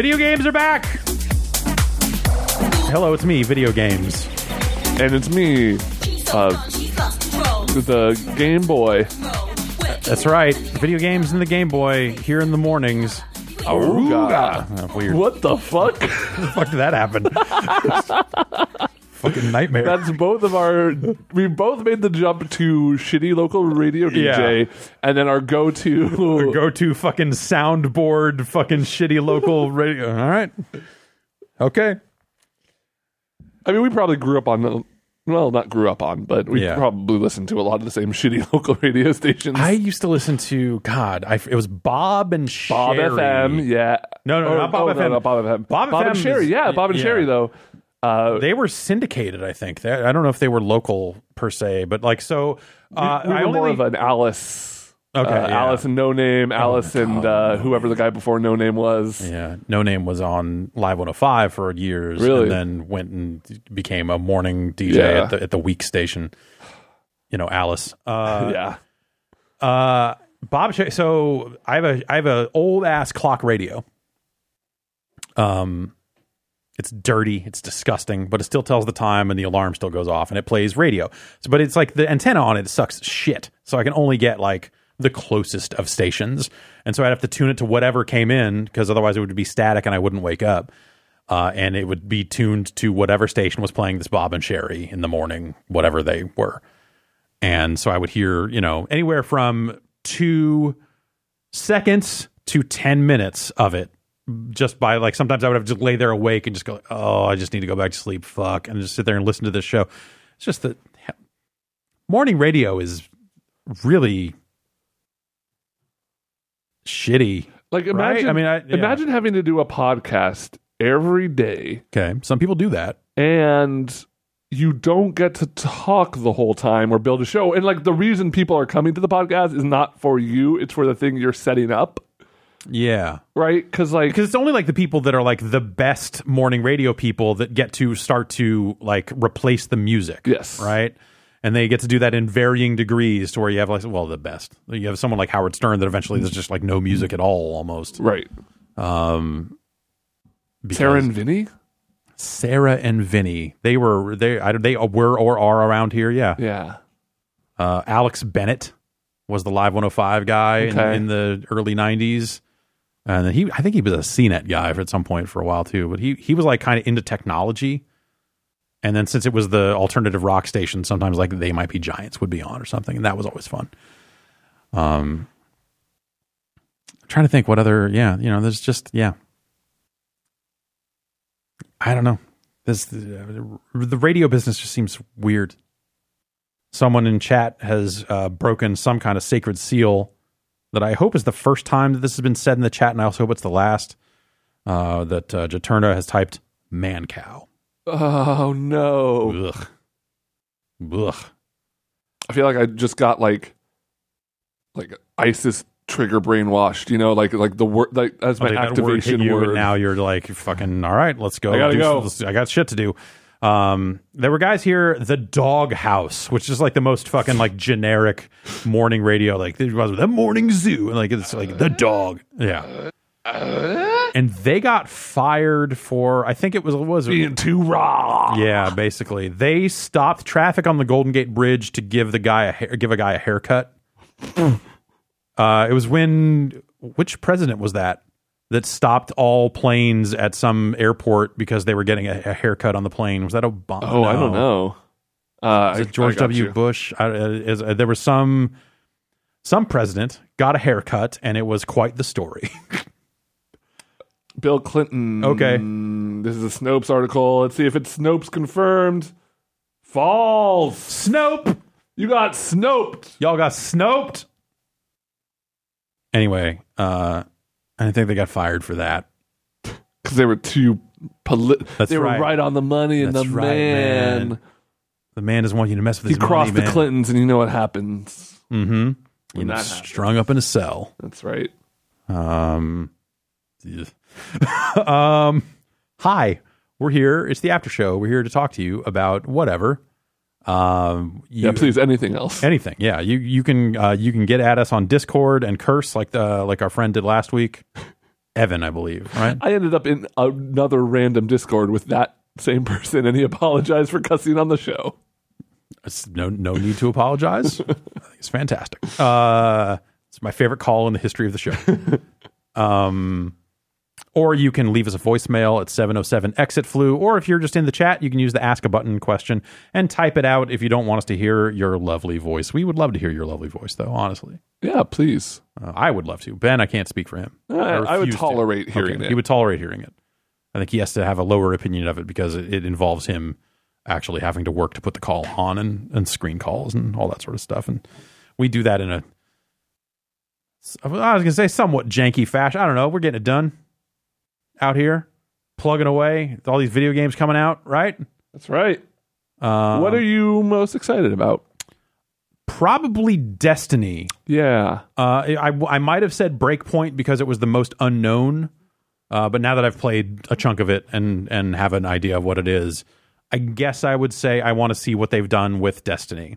Video games are back. Hello, it's me, video games. And it's me, uh, the Game Boy. That's right. Video games and the Game Boy here in the mornings. Aruga. Oh, weird. What the fuck? the fuck did that happen? Fucking nightmare. That's both of our. We both made the jump to shitty local radio DJ, and then our go-to. Go to fucking soundboard, fucking shitty local radio. All right. Okay. I mean, we probably grew up on. the- Well, not grew up on, but we Yeah. probably listened to a lot of the same shitty local radio stations. I used to listen to God. I, it was Bob and Bob Sheri. FM, yeah. No, no, Oh, oh not Bob oh, FM. Bob FM. Bob and FM Sheri, is- yeah, Bob and yeah. Sheri though. Uh, They were syndicated, I think. They- I don't know if they were local per se, but like so. Uh, we I were only more of an Alice. Okay, uh, yeah. Oh Alice and No Name, Alice and uh, whoever the guy before No Name was. Yeah, No Name was on Live 105 for years, Really? and then went and became a morning DJ Yeah. at the at the week station. You know, Alice. Uh, yeah. uh, Bob. So I have a I have a old ass clock radio. Um, it's dirty, it's disgusting, but it still tells the time, and the alarm still goes off, and it plays radio. So, but it's like the antenna on it sucks shit. So I can only get like the closest of stations, and so I'd have to tune it to whatever came in because otherwise it would be static, and I wouldn't wake up. Uh, and it would be tuned to whatever station was playing this Bob and Sheri in the morning, whatever they were. And so I would hear, you know, anywhere from two seconds to 10 minutes of it just by like sometimes I would have to lay there awake and just go, oh, I just need to go back to sleep. Fuck. And just sit there and listen to this show. It's just that morning radio is really shitty. Like Right? imagine, I mean, I- yeah. imagine having to do a podcast every day, Okay. Some people do that. and you don't get to talk the whole time or build a show. And like the reason people are coming to the podcast is not for you; it's for the thing you're setting up, Yeah. right? Because like because it's only like the people that are like the best morning radio people that get to start to like replace the music Yes. right and they get to do that in varying degrees to where you have like well the best you have someone like howard stern that eventually there's just like no music at all almost right, um Sarah and Vinny. sarah and vinny they were they I, they were or are around here yeah Yeah, uh alex bennett was the live 105 guy in, Okay. in the early 90s and then he i think he was a cnet guy at some point for a while too. But he he was like kind of into technology. And then since it was the alternative rock station sometimes like they might be giants would be on or something and that was always fun. Um I'm trying to think what other yeah you know there's just yeah. I don't know. This the radio business just seems weird. Someone in chat has uh, broken some kind of sacred seal that I hope is the first time that this has been said in the chat, and I also hope it's the last. Uh, that uh, Jaturna has typed "Mancow." Oh no! Ugh. Ugh. I feel like I just got like, like ISIS trigger brainwashed. You know, like like the word like that's Oh, my that word activation word. now you're like fucking. All right, let's go. I gotta do go. I got shit to do. Um, there were guys here, the Dog House, which is like the most fucking like generic morning radio, like it was the morning zoo, and like it's like the dog, yeah. And they got fired for, I think it was was it being too raw. Yeah, basically, they stopped traffic on the Golden Gate Bridge to give the guy a hair, give a guy a haircut. uh, it was when which president was that that stopped all planes at some airport because they were getting a, a haircut on the plane? Was that Obama? Oh, I don't know. Uh, Was I- it George W. you. Bush? I, uh, is, uh, there was some some president got a haircut, and it was quite the story. Bill Clinton. Okay. This is a Snopes article. Let's see if it's Snopes confirmed. False. Snope, You got Snoped. y'all got snoped. Anyway, uh, I think they got fired for that. Because they were too polit- That's They were right. right on the money, and That's the right, man, man. The man doesn't want you to mess with he his crossed money, the Clintons, and you know what happens. Mm-hmm. When that happens. strung up in a cell. That's right. Um, um, hi, we're here. It's the after show. We're here to talk to you about whatever. Um, you, Yeah, please. Anything else? anything. Yeah, you you can uh, you can get at us on Discord and curse like the like our friend did last week. Evan, I believe. Right? I ended up in another random Discord with that same person, and he apologized for cussing on the show. It's no no need to apologize. It's fantastic. Uh, it's my favorite call in the history of the show. Um, or you can leave us a voicemail at 707 exit flu. Or if you're just in the chat, you can use the ask a button question and type it out if you don't want us to hear your lovely voice. We would love to hear your lovely voice, though, honestly. Yeah, please. Uh, I would love to. Ben, I can't speak for him. I, I would refuse to. tolerate hearing Okay, it. He would tolerate hearing it. I think he has to have a lower opinion of it because it, it involves him actually having to work to put the call on and, and screen calls and all that sort of stuff. And we do that in a, I was going to say somewhat janky fashion. I don't know. We're getting it done out here, plugging away. All these video games coming out, right? That's right. Uh, what are you most excited about? probably Destiny. Yeah. Uh, I, I might have said Breakpoint because it was the most unknown, uh, but now that I've played a chunk of it and and have an idea of what it is, I guess I would say I want to see what they've done with Destiny,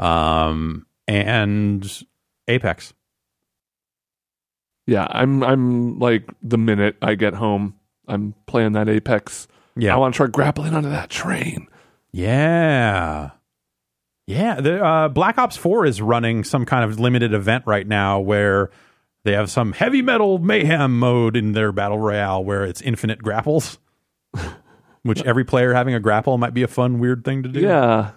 um, and Apex. Yeah, I'm I'm like the minute I get home, I'm playing that Apex. Yeah, I want to try grappling onto that train. yeah, yeah. The uh, Black Ops Four is running some kind of limited event right now where they have some heavy metal mayhem mode in their battle royale where it's infinite grapples. Which every player having a grapple might be a fun, weird thing to do. Yeah.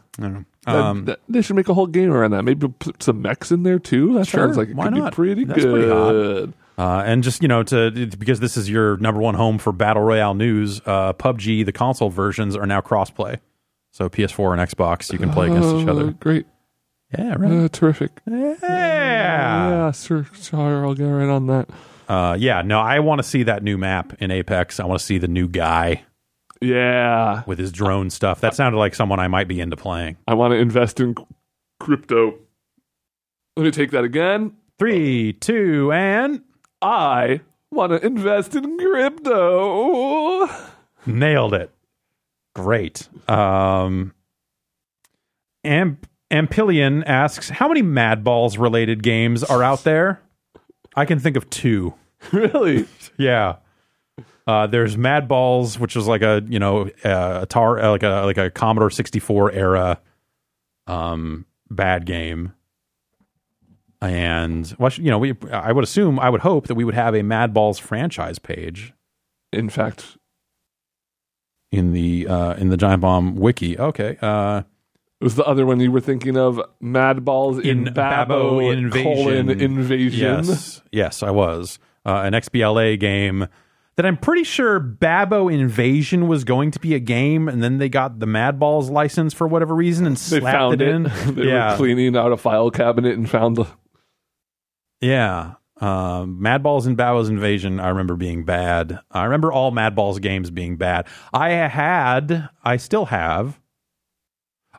I. That- Um, that- they should make a whole game around that. Maybe put some mechs in there too. That Sure, sounds like it why could not? be pretty That's good. pretty. Uh, and just you know, to because this is your number one home for battle royale news, uh, PUBG the console versions are now crossplay. So PS4 and Xbox, you can play against each Oh, other. Great. Yeah, right. Uh, terrific. Yeah, Yeah, sir. Sure, I'll get right on that. uh, yeah. No, I want to see that new map in Apex. I want to see the new guy Yeah. with his drone stuff. That sounded like someone I might be into playing. I want to invest in crypto. Let me take that again. Three, two, and I want to invest in crypto. Nailed it. Great. Um, Amp- Ampillion asks, how many Mad Balls related games are out there? I can think of two. really? Yeah. Uh, there's Mad Balls, which is like a you know uh, Atari, uh, like a like a Commodore 64 era, um, bad game. And well, you know, we I would assume I would hope that we would have a Mad Balls franchise page In fact, in the uh, in the Giant Bomb wiki. Okay, uh, it was the other one you were thinking of. Mad Balls in, In Babo, Babo Invasion. colon invasion. yes, yes, I was uh, an XBLA game that I'm pretty sure Babo Invasion was going to be a game, and then they got the Madballs license for whatever reason and They slapped it, it. in. they yeah, were cleaning out a file cabinet and found the. yeah. Um, Mad Balls and Babo's Invasion, I remember being bad. I remember all Madballs games being bad. I had, I still have.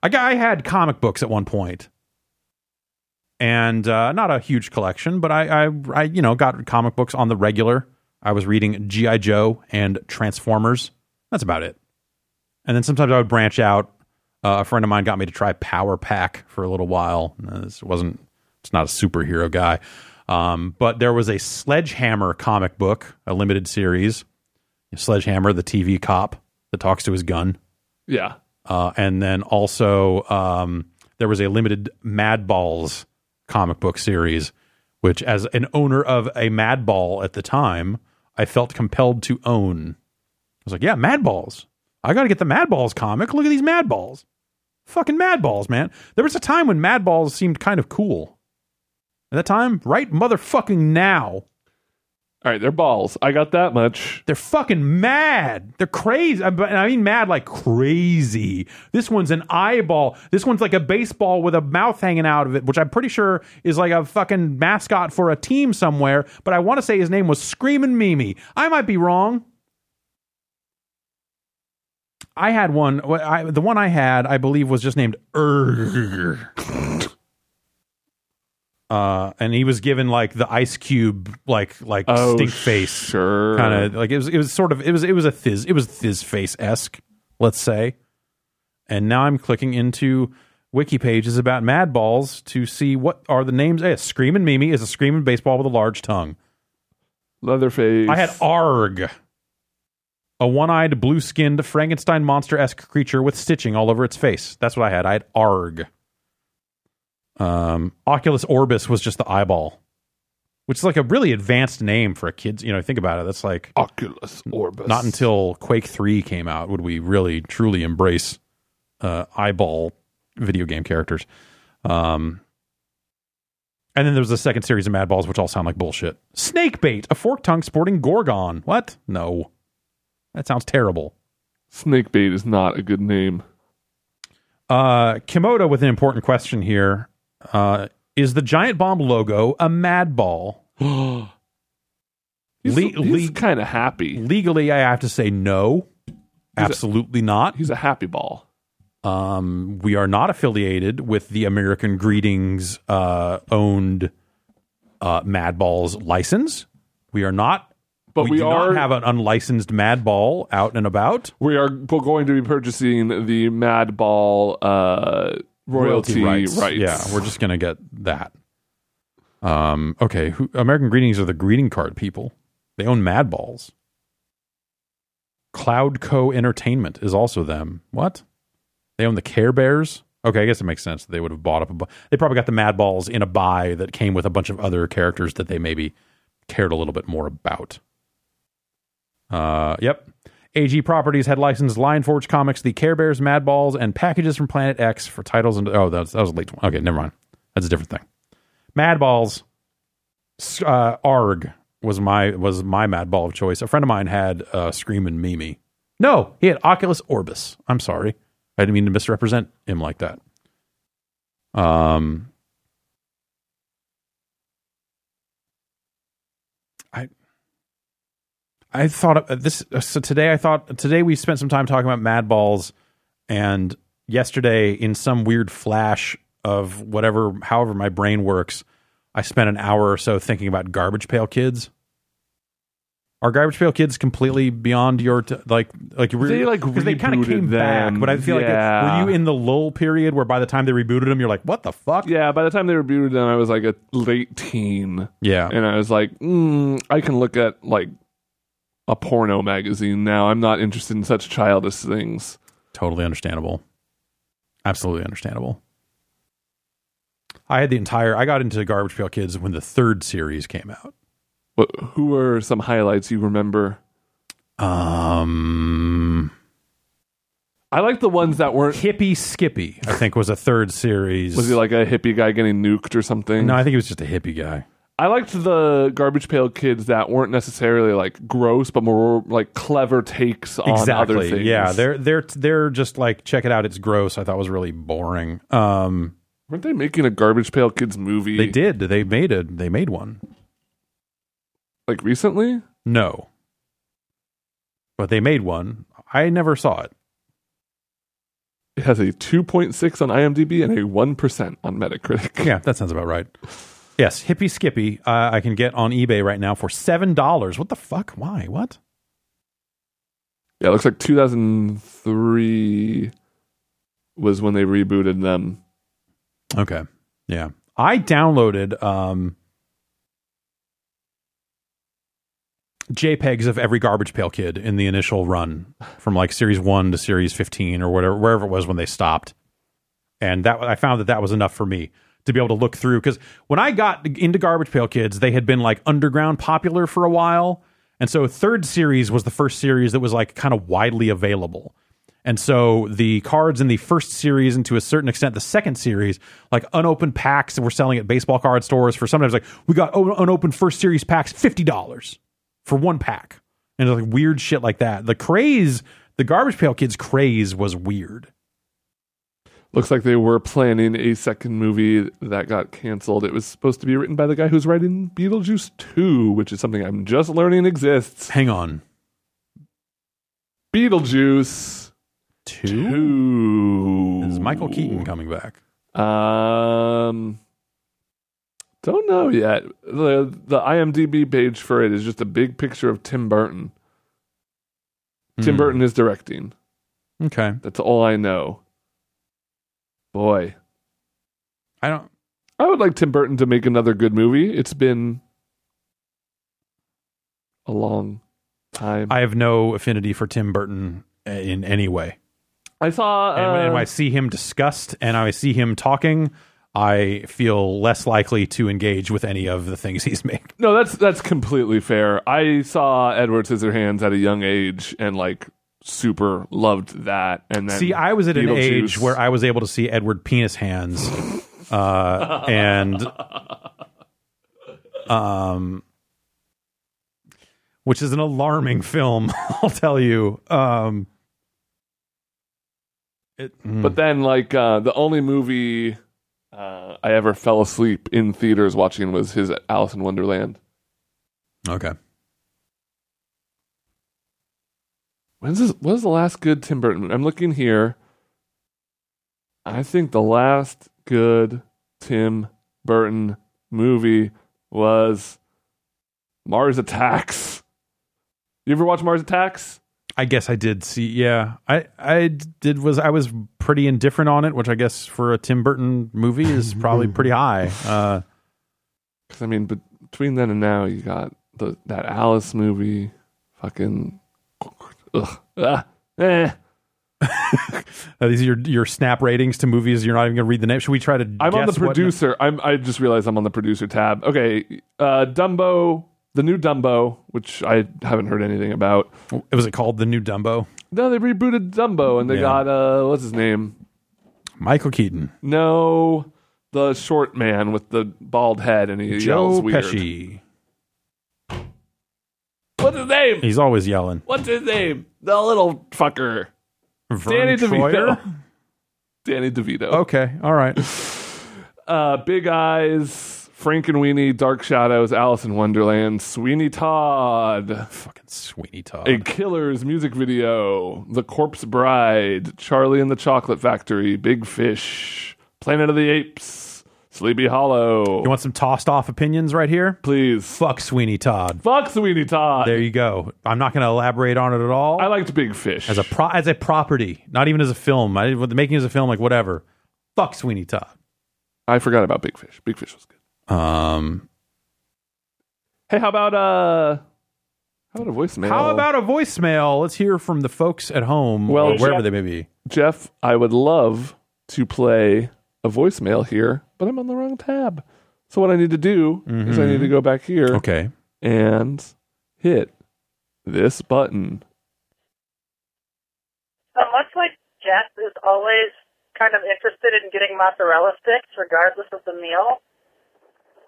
I I had comic books at one point, and uh, not a huge collection, but I, I, I, you know, got comic books on the regular. I was reading GI Joe and Transformers. That's about it. And then sometimes I would branch out. Uh, a friend of mine got me to try Power Pack for a little while. Uh, This wasn't. It's not a superhero guy. Um, but there was a Sledgehammer comic book, a limited series. Sledgehammer, the TV cop that talks to his gun. Yeah. Uh, and then also um, there was a limited Mad Balls comic book series, which, as an owner of a Madball at the time, I felt compelled to own. I was like, yeah, Madballs. I got to get the Madballs comic. Look at these Madballs. Fucking Madballs, man. There was a time when Madballs seemed kind of cool. At that time, right motherfucking now. All right, they're balls. I got that much. They're fucking mad. They're crazy. I I mean mad like crazy. This one's an eyeball. This one's like a baseball with a mouth hanging out of it, which I'm pretty sure is like a fucking mascot for a team somewhere. But I want to say his name was Screaming Mimi. I might be wrong. I had one. I, the one I had, I believe, was just named Urgh. Uh, and he was given like the ice cube, like like Oh, stink face Sure. kind of like it was it was sort of it was it was a thiz it was thiz face esque let's say and now i'm clicking into wiki pages about mad balls to see what are the names hey, screaming mimi is a screaming baseball with a large tongue Leatherface. I had Arg, a one-eyed, blue-skinned Frankenstein monster-esque creature with stitching all over its face. That's what I had. I had Arg. Um, Oculus Orbus was just the eyeball, which is like a really advanced name for a kid's. You know, think about it. That's like Oculus Orbus. not until Quake Three came out would we really truly embrace uh, eyeball video game characters. Um, and then there's a second series of Mad Balls, which all sound like bullshit. Snakebait, a fork tongue sporting Gorgon. What? No, that sounds terrible. Snakebait is not a good name. Uh, Kimoda with an important question here. Uh, is the Giant Bomb logo a Mad Ball? he's Le- he's le- kind of happy. Legally, I have to say no. Absolutely not. He's a happy ball. Um, we are not affiliated with the American Greetings uh, owned uh, Mad Balls license. We are not. But we, we, do are not have an unlicensed Mad Ball out and about. we are going to be purchasing the Mad Ball uh, royalty, rights. Yeah, we're just gonna get that. Um, okay, who, American Greetings are the greeting card people. They own Mad Balls. Cloudco Entertainment is also them. What? They own the Care Bears. Okay, I guess it makes sense. That they would have bought up. Bu- they probably got the Mad Balls in a buy that came with a bunch of other characters that they maybe cared a little bit more about. Uh, yep. AG Properties had licensed Lion Forge Comics, the Care Bears, Mad Balls, and packages from Planet X for titles. And oh, that was, that was a late one. Okay, never mind. That's a different thing. Mad Balls, uh, Arg was my was my Mad Ball of choice. A friend of mine had uh, Screaming Mimi. No, he had Oculus Orbus. I'm sorry, I didn't mean to misrepresent him like that. Um, I I thought of this. So today, I thought today we spent some time talking about Madballs, and yesterday, in some weird flash of whatever, however my brain works, I spent an hour or so thinking about Garbage Pail Kids. Are Garbage Pail Kids completely beyond your t- like like you They, like, because they kind of came back, but I feel Yeah. like were you in the lull period where by the time they rebooted them, you're like, what the fuck? Yeah, by the time they rebooted them, I was like a late teen, Yeah, and I was like, mm, I can look at like a porno magazine now. I'm not interested in such childish things. totally understandable. Absolutely understandable. I had the entire. I got into Garbage Pail Kids when the third series came out. What, who are some highlights you remember? Um, I like the ones that weren't. Hippie Skippy, I think, was a third series. Was he like a hippie guy getting nuked or something? No, I think he was just a hippie guy. I liked the Garbage Pail Kids that weren't necessarily like gross, but more like clever takes on other exactly. things. Yeah, they're they're they're just like check it out. It's gross. I thought it was really boring. Um, weren't they making a Garbage Pail Kids movie? they did. They made a They made one. like recently. No, but they made one. I never saw it. It has a 2.6 on IMDb and a 1% on Metacritic. Yeah, that sounds about right. Yes, Hippie Skippy. Uh, I can get on eBay right now for seven dollars. What the fuck? Why? What? Yeah, it looks like 2003 was when they rebooted them. Okay. Yeah. I downloaded um JPEGs of every Garbage Pail Kid in the initial run from like series 1 to series 15 or whatever wherever it was when they stopped. And that I found that that was enough for me to be able to look through cuz when I got into Garbage Pail Kids, they had been like underground popular for a while. And so third series was the first series that was like kind of widely available. And so the cards in the first series, and to a certain extent, the second series, like unopened packs that we're selling at baseball card stores for sometimes like we got un- unopened first series packs fifty dollars for one pack, and like weird shit like that. The craze, the Garbage Pail Kids craze was weird. Looks like they were planning a second movie that got canceled. It was supposed to be written by the guy who's writing Beetlejuice 2, which is something I'm just learning exists. Hang on, Beetlejuice two 2. is Michael Keaton coming back? Um, don't know yet. the The IMDb page for it is just a big picture of Tim Burton. Tim Hmm. Burton is directing. Okay, That's all I know. Boy, I don't. I would like Tim Burton to make another good movie. It's been a long time. I have no affinity for Tim Burton in any way. I saw. And when, uh, when I see him discussed and I see him talking, I feel less likely to engage with any of the things he's made. no, that's that's completely fair. I saw Edward Scissorhands at a young age and like super loved that. And then See, I was at an age where I was able to see Edward Penis Hands, uh, and um, which is an alarming film. I'll tell you. Um, it, mm, But then, like, uh, the only movie uh, I ever fell asleep in theaters watching was his Alice in Wonderland. okay, When's this, what was the last good Tim Burton? I'm looking here. I think the last good Tim Burton movie was Mars Attacks. You ever watch Mars Attacks? I guess I did see. Yeah, I I did was I was pretty indifferent on it, which I guess for a Tim Burton movie is probably pretty high. Uh, Because I mean, between then and now, you got the that Alice movie, fucking, ugh, ah, eh. are these are your your snap ratings to movies. You're not even going to read the name. Should we try to? I'm on the guess what- producer. I'm. I just realized I'm on the producer tab. Okay, uh, Dumbo, the new Dumbo, which I haven't heard anything about. Was it called the new Dumbo? No, they rebooted Dumbo, and they Yeah. got uh, what's his name? Michael Keaton, No, the short man with the bald head, and he Joe yells weird. Pesci. What's his name? He's always yelling. What's his name? The little fucker, Vern Danny Troyer? DeVito. Danny DeVito. Okay, all right. Uh, Big Eyes, Frankenweenie, Dark Shadows, Alice in Wonderland, Sweeney Todd, Fucking Sweeney Todd. A Killer's music video, The Corpse Bride, Charlie and the Chocolate Factory, Big Fish, Planet of the Apes, Sleepy Hollow. You want some tossed off opinions right here? Please. Fuck Sweeney Todd. Fuck Sweeney Todd. There you go. I'm not going to elaborate on it at all. I liked Big Fish. as a pro- as a property, not even as a film. I the making as a film, like whatever. Fuck Sweeney Todd. I forgot about Big Fish. Big Fish was good. Um, Hey, how about uh how about a voicemail? how about a voicemail? Let's hear from the folks at home, Well, or wherever Jeff- they may be. Jeff, I would love to play a voicemail here, but I'm on the wrong tab. So what I need to do is I need to mm-hmm. go back here Okay. and hit this button. So much like Jeff is always kind of interested in getting mozzarella sticks regardless of the meal,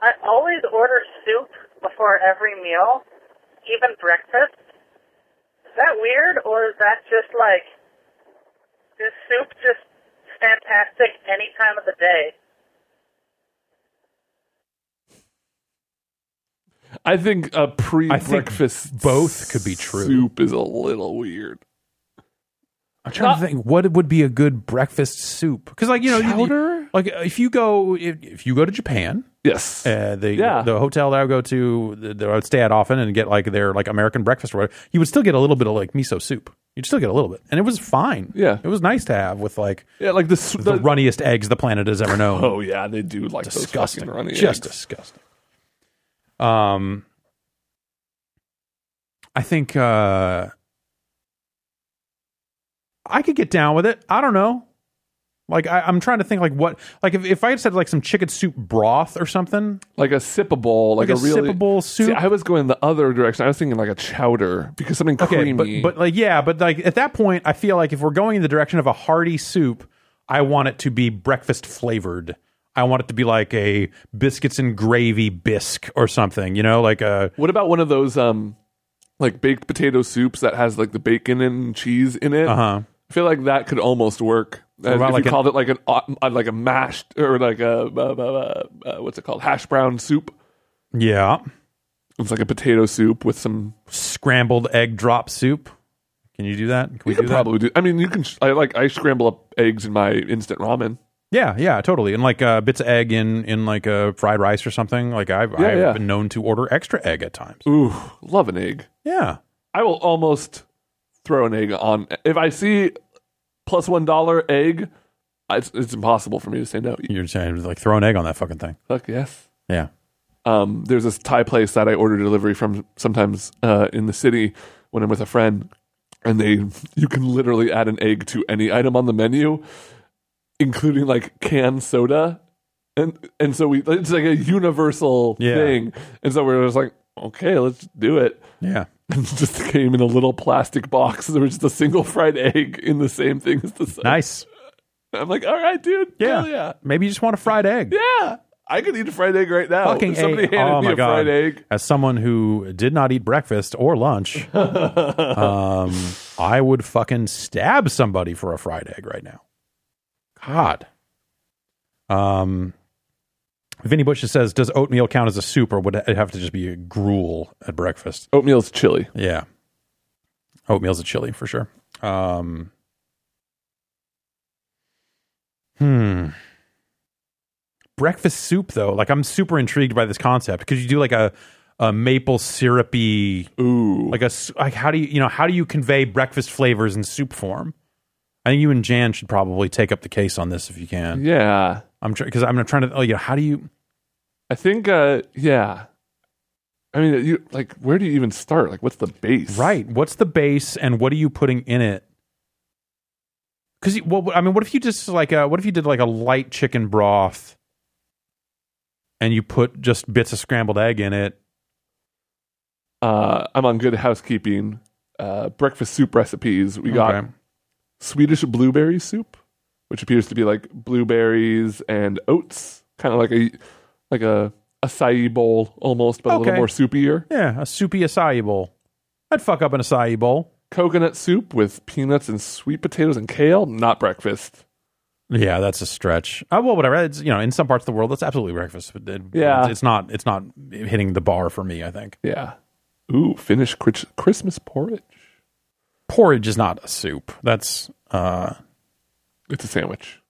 I always order soup before every meal, even breakfast. Is that weird, or is that just like, is soup just fantastic any time of the day? I think a pre-breakfast both could be true. Soup is a little weird. I'm trying to think what would be a good breakfast soup because, like you know, you- Chowder? like if you go if, if you go to Japan, Yes. uh, the Yeah. the hotel that I would go to that I would stay at often and get like their like American breakfast or whatever, you would still get a little bit of like miso soup. You'd still get a little bit, and it was fine. Yeah. it was nice to have with like yeah, like the, the, the runniest eggs the planet has ever known. Oh yeah, they do like disgusting, those fucking runny just eggs. disgusting. Um, I think uh, I could get down with it. I don't know. Like I, I'm trying to think, like what, like if, if I had said like some chicken soup broth or something, like a sippable, like, like, a, a really sippable soup. See, I was going the other direction. I was thinking like a chowder because something okay, creamy. but but like yeah, but like at that point, I feel like if we're going in the direction of a hearty soup, I want it to be breakfast flavored. I want it to be like a biscuits and gravy bisque or something, you know, like a what about one of those um like baked potato soups that has like the bacon and cheese in it? uh huh. I feel like that could almost work. As if like you an- called it like an uh, like a mashed or like a uh, uh, uh, what's it called hash brown soup. Yeah. It's like a potato soup with some. Scrambled egg drop soup. Can you do that? Can we could do that? probably do. I mean, you can. I like. I scramble up eggs in my instant ramen. Yeah, yeah, totally. And like uh, bits of egg in in like a fried rice or something. Like I've, I've yeah. been known to order extra egg at times. Ooh, love an egg. Yeah. I will almost throw an egg on if I see plus one dollar egg. It's, it's impossible for me to say no. You're saying like throw an egg on that fucking thing. Fuck yes. Yeah. Um, there's this Thai place that I order delivery from sometimes uh, in the city when I'm with a friend, and they you can literally add an egg to any item on the menu, including like canned soda, and and so we it's like a universal Yeah. thing, and so we're just like okay, let's do it. Yeah. And it just came in a little plastic box. There was just a single fried egg in the same thing as the soda. Nice. I'm like, all right, dude. Yeah. Yeah. Maybe you just want a fried egg. Yeah. I could eat a fried egg right now. Fucking If somebody egg. handed Oh me a god! fried egg. As someone who did not eat breakfast or lunch, um, I would fucking stab somebody for a fried egg right now. God. Um, Vinny Bush says, "Does oatmeal count as a soup, or would it have to just be a gruel at breakfast?" Oatmeal's chili. Yeah, oatmeal's a chili for sure. Um, hmm. Breakfast soup, though, like I'm super intrigued by this concept because you do like a a maple syrupy, Ooh. like a like how do you you know how do you convey breakfast flavors in soup form? I think you and Jan should probably take up the case on this if you can. yeah. I'm because I'm trying to. Oh, you know, how do you? I think uh yeah. I mean you like where do you even start? Like what's the base? Right. What's the base and what are you putting in it? Because, well, I mean, what if you just like, uh, what if you did like a light chicken broth and you put just bits of scrambled egg in it? Uh I'm on good housekeeping. Uh breakfast soup recipes. We got Okay. Swedish blueberry soup, which appears to be like blueberries and oats, kind of like a like a acai bowl almost, but a little Okay. more soupier. Yeah, a soupy acai bowl. I'd fuck up an acai bowl. Coconut soup with peanuts and sweet potatoes and kale, not breakfast. Yeah, that's a stretch. Uh, well, whatever. It's you know, in some parts of the world, that's absolutely breakfast. But it- Yeah. it's, it's not. It's not hitting the bar for me. I think Yeah. Ooh, Finnish Christmas porridge. Porridge is not a soup. That's uh, It's a sandwich.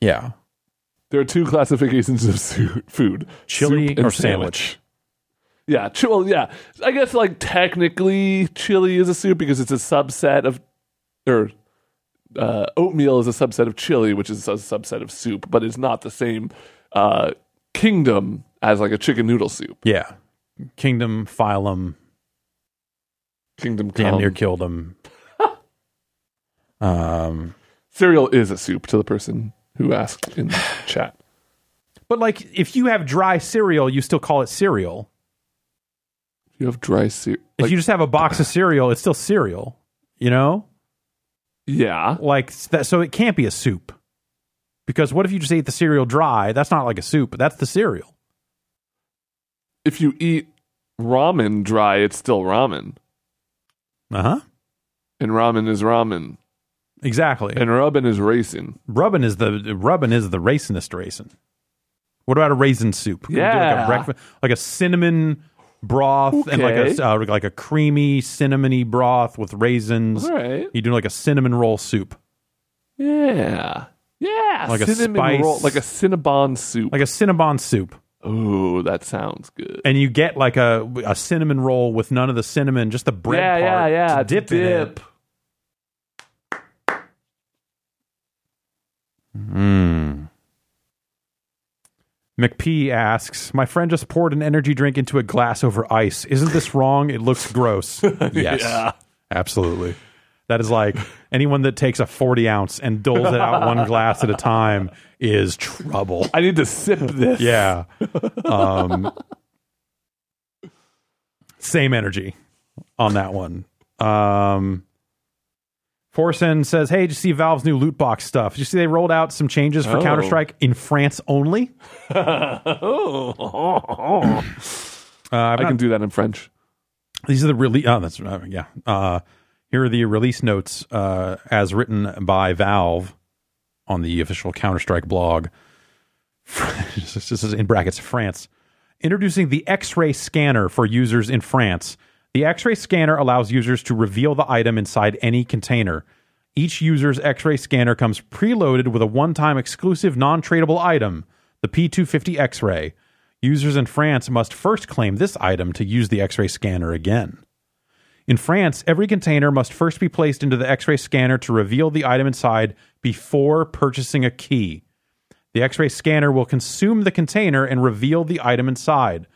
yeah, There are two classifications of su- food: Chili soup or sandwich. Yeah, chi- well, yeah. I guess like technically, chili is a soup because it's a subset of, or uh, oatmeal is a subset of chili, which is a subset of soup, but it's not the same uh, kingdom as like a chicken noodle soup. yeah. Kingdom, phylum, Kingdom damn come. near killed him. Um, Cereal is a soup to the person who asked in chat. but like, if you have dry cereal, you still call it cereal. You have dry cereal. If you just have a box of cereal, it's still cereal. You know, yeah, like that. So it can't be a soup because what if you just ate the cereal dry? That's not like a soup. That's the cereal. if you eat ramen dry, it's still ramen, Uh huh. and ramen is ramen, Exactly. and rubbin is racing. rubbin is the rubbin is the raisinest raisin. What about a raisin soup? Can do like Yeah. a breakfast, like a cinnamon broth and like Okay. a uh, like a creamy cinnamony broth with raisins. All right. You do like a cinnamon roll soup, Yeah. Yeah. Like a cinnamon spice- roll, like a Cinnabon soup. like a cinnabon soup, Ooh, that sounds good. and you get like a a cinnamon roll with none of the cinnamon, just the bread yeah, yeah, part yeah. to to dip, in it. Mm. McP asks, My friend just poured an energy drink into a glass over ice. Isn't this wrong? It looks gross. yes. Yeah. Absolutely. That is like anyone that takes a 40 ounce and doles it out one glass at a time is trouble. I need to sip this. Yeah. Um, same energy on that one. Um, Forsen says, "Hey, did you see Valve's new loot box stuff? Did you see they rolled out some changes for Oh. Counter Strike in France only? oh. Uh, I can do that in French. these are the release. Oh, that's uh, yeah. Uh, here are the release notes uh, as written by Valve on the official Counter Strike blog. this is in brackets France. Introducing the X-ray scanner for users in France. The X-ray scanner allows users to reveal the item inside any container. Each user's X-ray scanner comes preloaded with a one-time exclusive non-tradable item, the P250 X-ray. Users in France must first claim this item to use the X-ray scanner again. In France, every container must first be placed into the X ray scanner to reveal the item inside before purchasing a key. The X ray scanner will consume the container and reveal the item inside.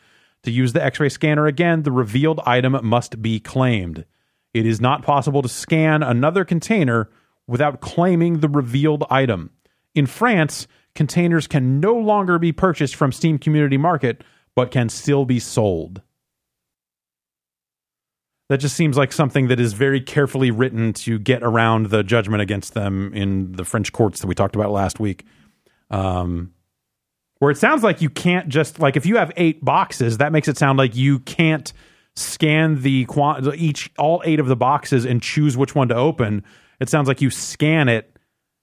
To use the x ray scanner again, the revealed item must be claimed. It is not possible to scan another container without claiming the revealed item. In France, containers can no longer be purchased from Steam Community Market, but can still be sold. That just seems like something that is very carefully written to get around the judgment against them in the French courts that we talked about last week. Um, where it sounds like you can't just like if you have eight boxes, that makes it sound like you can't scan the quant- each all eight of the boxes and choose which one to open. It sounds like you scan it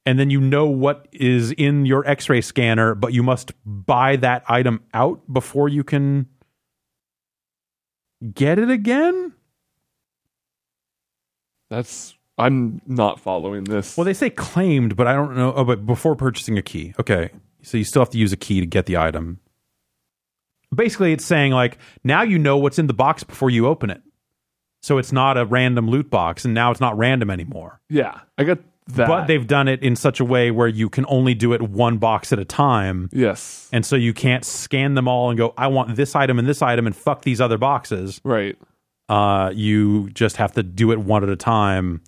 and then you know what is in your X-ray scanner, but you must buy that item out before you can get it again. That's I'm not following this. Well, they say claimed, but I don't know. Oh, but before purchasing a key. Okay. So you still have to use a key to get the item. Basically, it's saying like now you know what's in the box before you open it. So it's not a random loot box, and now it's not random anymore. yeah, I got that. But they've done it in such a way where you can only do it one box at a time. yes, And so you can't scan them all and go, I want this item and this item and fuck these other boxes. right. Uh, you just have to do it one at a time.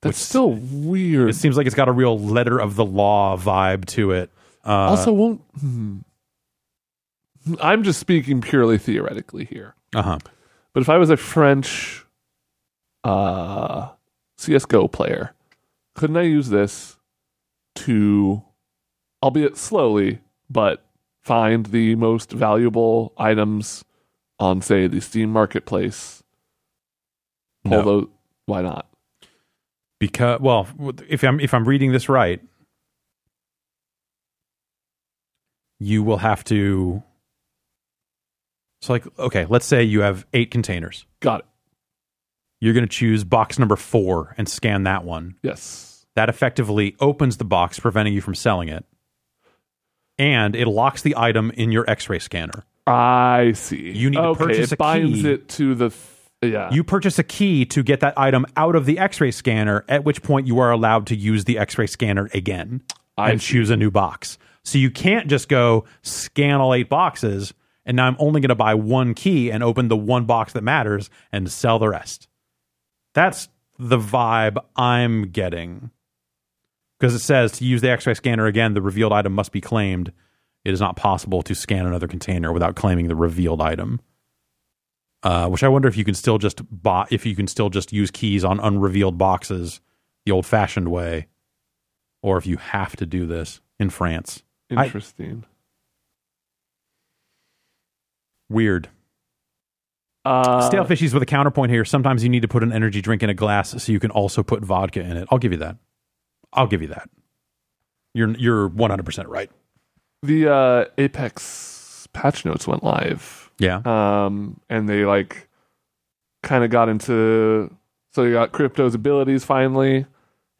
That's still weird. It seems like it's got a real letter of the law vibe to it. Uh, also, won't. hmm. I'm just speaking purely theoretically here. uh huh. But if I was a French uh, CSGO player, couldn't I use this to, albeit slowly, but find the most valuable items on, say, the Steam Marketplace? No. those. Why not? because well if i'm if i'm reading this right you will have to so like okay let's say you have eight containers Got it. you're going to choose box number four and scan that one Yes. that effectively opens the box preventing you from selling it and it locks the item in your x-ray scanner I see. You need to purchase it a binds key. it to the. Th- yeah. you purchase a key to get that item out of the x-ray scanner at which point you are allowed to use the x-ray scanner again I and see. choose a new box so you can't just go scan all eight boxes and now i'm only going to buy one key and open the one box that matters and sell the rest. That's the vibe i'm getting. Because it says to use the x-ray scanner again the revealed item must be claimed. It is not possible to scan another container without claiming the revealed item. Uh, which I wonder if you can still just buy, if you can still just use keys on unrevealed boxes the old fashioned way, or if you have to do this in France. I- Interesting. Weird. uh, Stale fishies with a counterpoint here. Sometimes you need to put an energy drink in a glass so you can also put vodka in it. I'll give you that. I'll give you that. You're you're 100 percent right. the uh, Apex patch notes went live. Yeah. um, and they like kind of got into so you got crypto's abilities finally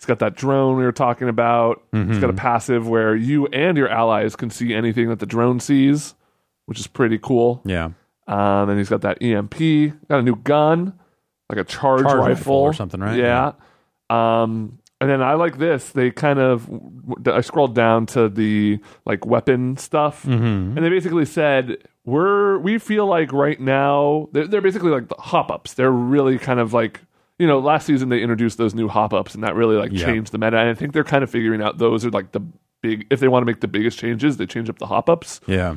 he's got that drone we were talking about It's got a passive where you and your allies can see anything that the drone sees which is pretty cool Yeah. um, and he's got that emp got a new gun like a charge, Charge rifle. rifle or something, right? yeah um, and then I like this. They kind of, I scrolled down to the like weapon stuff, Mm-hmm. and they basically said we're we feel like right now they're, they're basically like the hop ups. They're really kind of like you know last season they introduced those new hop ups, and that really like Yeah. changed the meta. And I think they're kind of figuring out those are like the big if they want to make the biggest changes, they change up the hop ups. Yeah.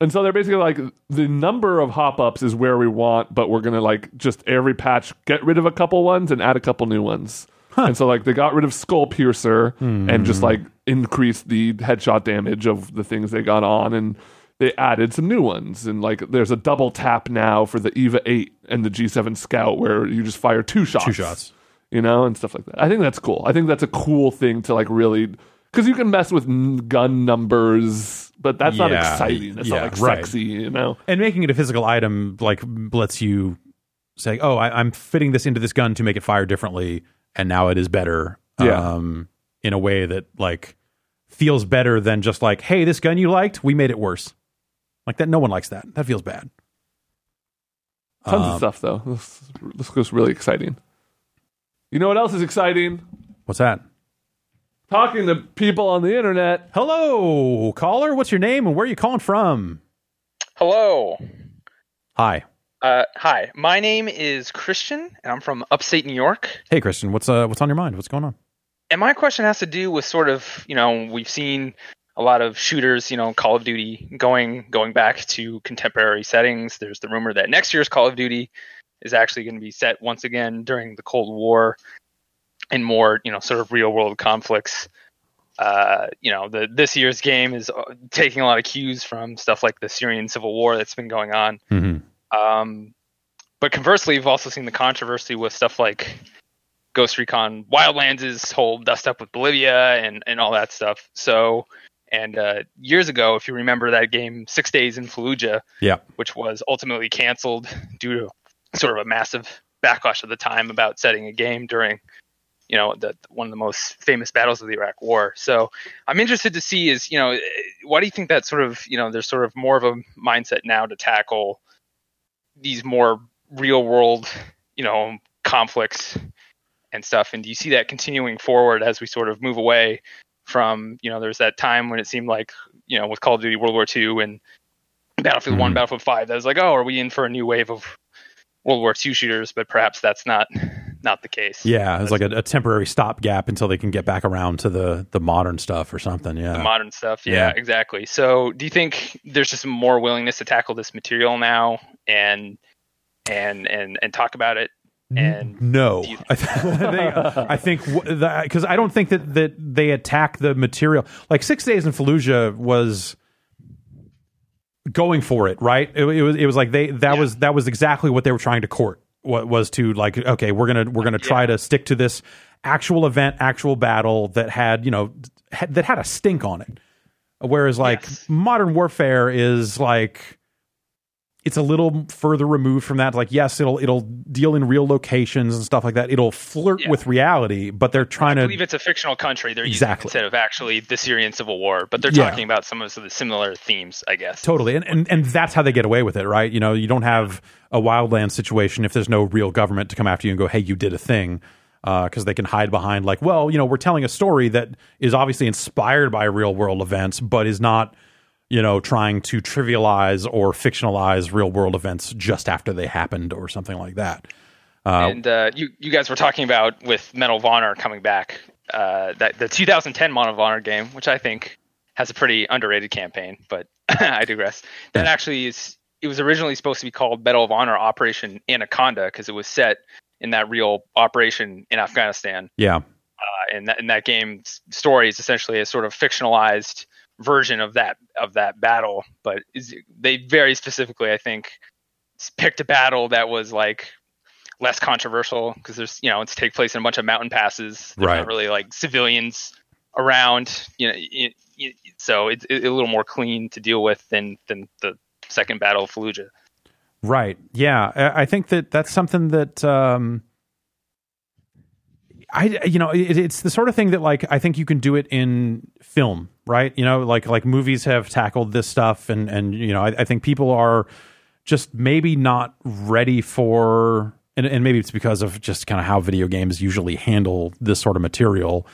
And so they're basically like the number of hop ups is where we want, but we're gonna like just every patch get rid of a couple ones and add a couple new ones. And so like they got rid of Skull Piercer and just hmm. like increased the headshot damage of the things they got on and they added some new ones and like there's a double tap now for the Eva 8 and the G7 Scout where you just fire two shots. Two shots. You know, and stuff like that. I think that's cool. I think that's a cool thing to like really because you can mess with n- gun numbers, but that's not exciting. It's yeah, not like right. sexy, you know. And making it a physical item like lets you say, "Oh, I, I'm fitting this into this gun to make it fire differently, and now it is better." Yeah. Um, in a way that like feels better than just like, "Hey, this gun you liked, we made it worse." Like that, no one likes that. That feels bad. Tons Um, of stuff though. This, this goes really exciting. You know what else is exciting? What's that? Talking to people on the internet. Hello, caller. What's your name and where are you calling from? Hello. Hi. Uh, hi, my name is Christian, and I'm from upstate New York. Hey, Christian. What's uh what's on your mind? What's going on? And my question has to do with sort of, you know, we've seen a lot of shooters, you know, Call of Duty going going back to contemporary settings. There's the rumor that next year's Call of Duty is actually going to be set once again during the Cold War and more, you know, sort of real world conflicts. Uh, you know, the this year's game is uh, taking a lot of cues from stuff like the Syrian civil war that's been going on. Mm-hmm. Um, but conversely, you've also seen the controversy with stuff like Ghost Recon Wildlands' whole dust up with Bolivia and, and all that stuff. So, and uh, years ago, if you remember that game, Six Days in Fallujah, Yeah. which was ultimately canceled due to sort of a massive backlash at the time about setting a game during, you know, the one of the most famous battles of the Iraq War. So I'm interested to see is, you know, why do you think that sort of, you know, there's sort of more of a mindset now to tackle these more real world, you know, conflicts and stuff? And do you see that continuing forward as we sort of move away from, you know, there's that time when it seemed like, you know, with Call of Duty World War II and Battlefield One, Mhm. Battlefield Five, that was like, oh, are we in for a new wave of World War II shooters? But perhaps that's not not the case. Yeah, it's like a, a temporary stopgap until they can get back around to the the modern stuff or something. Yeah. the modern stuff. Yeah, Yeah. exactly. So, do you think there's just more willingness to tackle this material now and and and and talk about it? And no, you- I, th- think I think because I don't think that that they attack the material like Six Days in Fallujah was going for it, right? It, it was it was like they that Yeah. was that was exactly what they were trying to court. What was to like okay, we're gonna we're gonna try Yeah. to stick to this actual event, actual battle that had you know had, that had a stink on it. Whereas like Yes. modern warfare is like it's a little further removed from that. Like, yes, it'll it'll deal in real locations and stuff like that. It'll flirt Yeah. with reality, but they're trying I to believe it's a fictional country they're Exactly. using instead of actually the Syrian civil war, but they're Yeah. talking about some of the similar themes, I guess. totally, and, and and that's how they get away with it, right? You know, you don't have a wildland situation if there's no real government to come after you and go, "Hey, you did a thing," uh, because they can hide behind like, well, you know, we're telling a story that is obviously inspired by real world events, but is not. You know, trying to trivialize or fictionalize real world events just after they happened or something like that. and uh, you you guys were talking about with Medal of Honor coming back, uh, that the 2010 Medal of Honor game, which I think has a pretty underrated campaign, but I digress. That actually is it was originally supposed to be called Medal of Honor Operation Anaconda because it was set in that real operation in Afghanistan. Yeah. Uh, and that and that game's story is essentially a sort of fictionalized version of that of that battle, but is, they very specifically, I think, picked a battle that was like less controversial because there's you know it's take place in a bunch of mountain passes. There's Right. not really like civilians around. You know, it, it, so it's it, a little more clean to deal with than than the second battle of Fallujah. Right. Yeah. I I think that that's something that um I you know it, it's the sort of thing that like I think you can do it in film, right? You know, like like movies have tackled this stuff, and and you know I, I think people are just maybe not ready for, and, and maybe it's because of just kind of how video games usually handle this sort of material.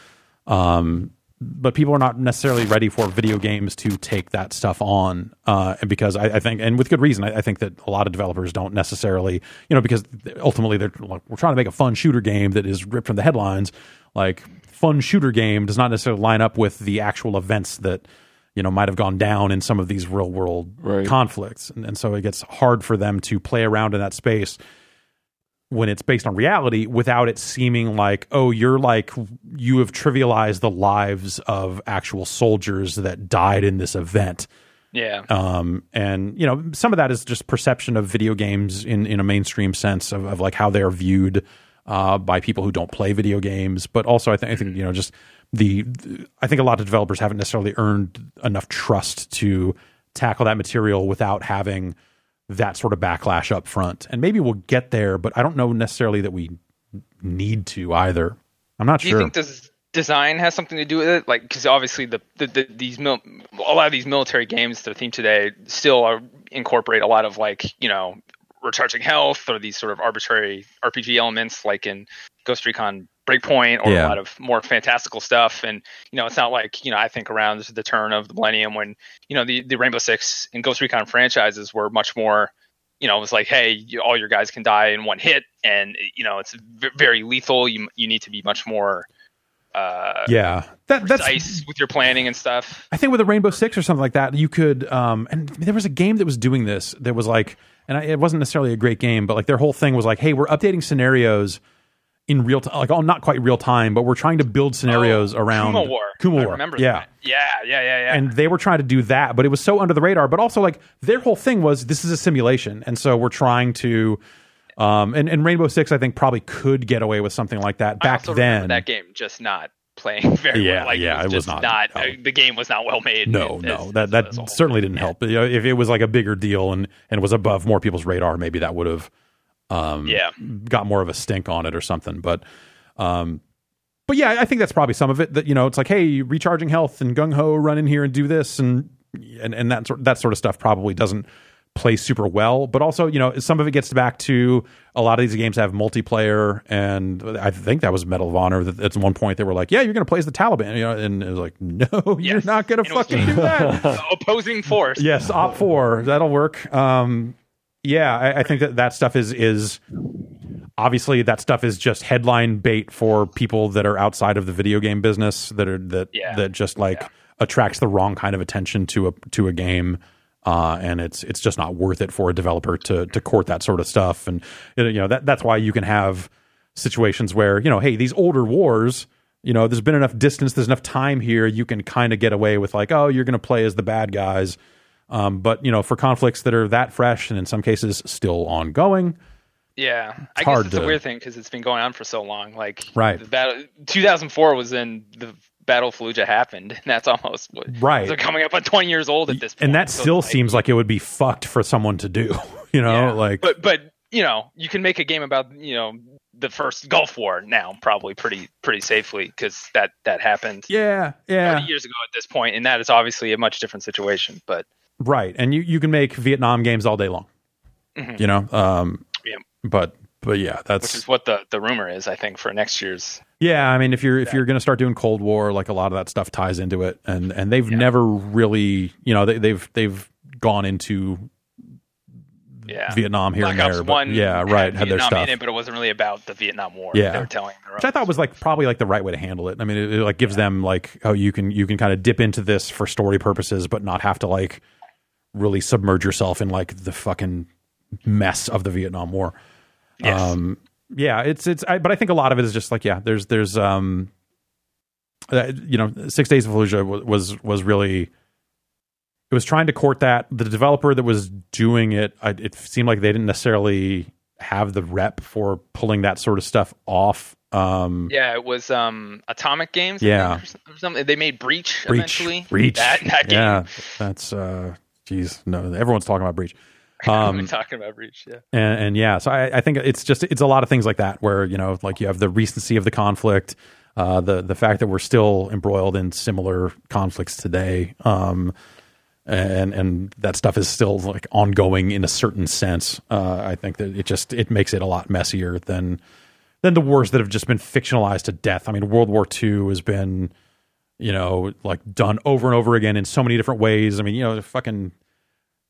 Um, but people are not necessarily ready for video games to take that stuff on uh, because I, I think and with good reason I, I think that a lot of developers don't necessarily you know because ultimately they're like we're trying to make a fun shooter game that is ripped from the headlines. Like fun shooter game does not necessarily line up with the actual events that you know might have gone down in some of these real world Right. conflicts. And, and so it gets hard for them to play around in that space when it's based on reality without it seeming like oh you're like you have trivialized the lives of actual soldiers that died in this event. Yeah. um, and you know some of that is just perception of video games in in a mainstream sense of, of like how they are viewed uh, by people who don't play video games. But also I think I think you know just the I think a lot of developers haven't necessarily earned enough trust to tackle that material without having that sort of backlash up front and maybe we'll get there but I don't know necessarily that we need to either I'm not sure. Do sure you think this design has something to do with it? Like, because obviously the, the, the these mil- a lot of these military games that are themed today still are, incorporate a lot of like you know recharging health or these sort of arbitrary RPG elements, like in Ghost Recon Breakpoint, or Yeah. a lot of more fantastical stuff. And you know, it's not like you know I think around the turn of the millennium when you know the the Rainbow Six and Ghost Recon franchises were much more you know, it was like, hey, you, all your guys can die in one hit, and you know, it's v- very lethal. You you need to be much more uh, yeah, that that's precise with your planning and stuff. I think with a Rainbow Six or something like that, you could. Um, and there was a game that was doing this. That was like, and I, it wasn't necessarily a great game, but like their whole thing was like, hey, we're updating scenarios in real time, like oh, not quite real time, but we're trying to build scenarios Oh, around Kuma War. Kuma I War, remember yeah. that. Yeah, yeah, yeah, yeah. And they were trying to do that, but it was so under the radar. But also, like their whole thing was this is a simulation, and so we're trying to. Um, and, and Rainbow Six, I think, probably could get away with something like that I back then. that game just not playing very Yeah, well. Like, yeah, it was, it was just not- uh, the game was not well made. No, It- no, that that it's a whole certainly thing. didn't help. Know, if it was like a bigger deal and and was above more people's radar, maybe that would have um, Yeah, got more of a stink on it or something. But um, but yeah, I think that's probably some of it. That you know, it's like, hey, recharging health and gung ho, run in here and do this, and and and that sort that sort of stuff probably doesn't play super well. But also, you know, some of it gets back to a lot of these games have multiplayer, and I think that was Medal of Honor. That at one point they were like, yeah, you're going to play as the Taliban, you know, and it was like, no, you're not going to And it was- fucking do that. Opposing force. yes, op four that'll work. Um, yeah, I, I think that that stuff is is obviously that stuff is just headline bait for people that are outside of the video game business that are that Yeah. that just like Yeah. attracts the wrong kind of attention to a to a game. Uh, and it's it's just not worth it for a developer to to court that sort of stuff, and you know that that's why you can have situations where you know, hey, these older wars, you know, there's been enough distance, there's enough time here, you can kind of get away with like, oh, you're going to play as the bad guys, um, but you know, for conflicts that are that fresh and in some cases still ongoing, Yeah, I hard guess it's to- a weird thing because it's been going on for so long. Like, Right. the battle, 2004 was when the Battle of Fallujah happened. And that's almost what, Right. They're coming up on 20 years old at this and that so still like- seems like it would be fucked for someone to do, you know, Yeah. like but but you know, you can make a game about you know the first Gulf War now probably pretty pretty safely because that that happened yeah, yeah, years ago at this point, and that is obviously a much different situation. But right. And you you can make Vietnam games all day long, Mhm. you know, um, Yeah. but but yeah, that's which is what the the rumor is, I think, for next year's. Yeah, I mean, if you're if you're going to start doing Cold War, like a lot of that stuff ties into it, and and they've never really, you know, they, they've they've gone into Yeah, Vietnam here Black and Ops there, but One, yeah, right, had their Vietnam stuff, in it, but it wasn't really about the Vietnam War. Yeah. they were telling. Their which I thought was like probably like the right way to handle it. I mean, it, it like gives them like, oh, you can you can kind of dip into this for story purposes, but not have to like really submerge yourself in like the fucking mess of the Vietnam War. Yes. Um, yeah, it's it's. I, but I think a lot of it is just like yeah, there's there's um, uh, you know, Six Days of Fallujah was was was really. It was trying to court that the developer that was doing it. I, it seemed like they didn't necessarily have the rep for pulling that sort of stuff off. Um, yeah, it was um Atomic Games. Yeah. or or something. They made Breach, Breach, eventually. Breach, That, that game. yeah, that's uh, geez, no, everyone's talking about Breach. Um, talking about Breach. Yeah. and, and yeah, so I, I think it's just it's a lot of things like that where you know like you have the recency of the conflict, uh, the the fact that we're still embroiled in similar conflicts today, um, and and that stuff is still like ongoing in a certain sense. Uh, I think that it just it makes it a lot messier than than the wars that have just been fictionalized to death. I mean, World War II has been you know like done over and over again in so many different ways. I mean, you know, fucking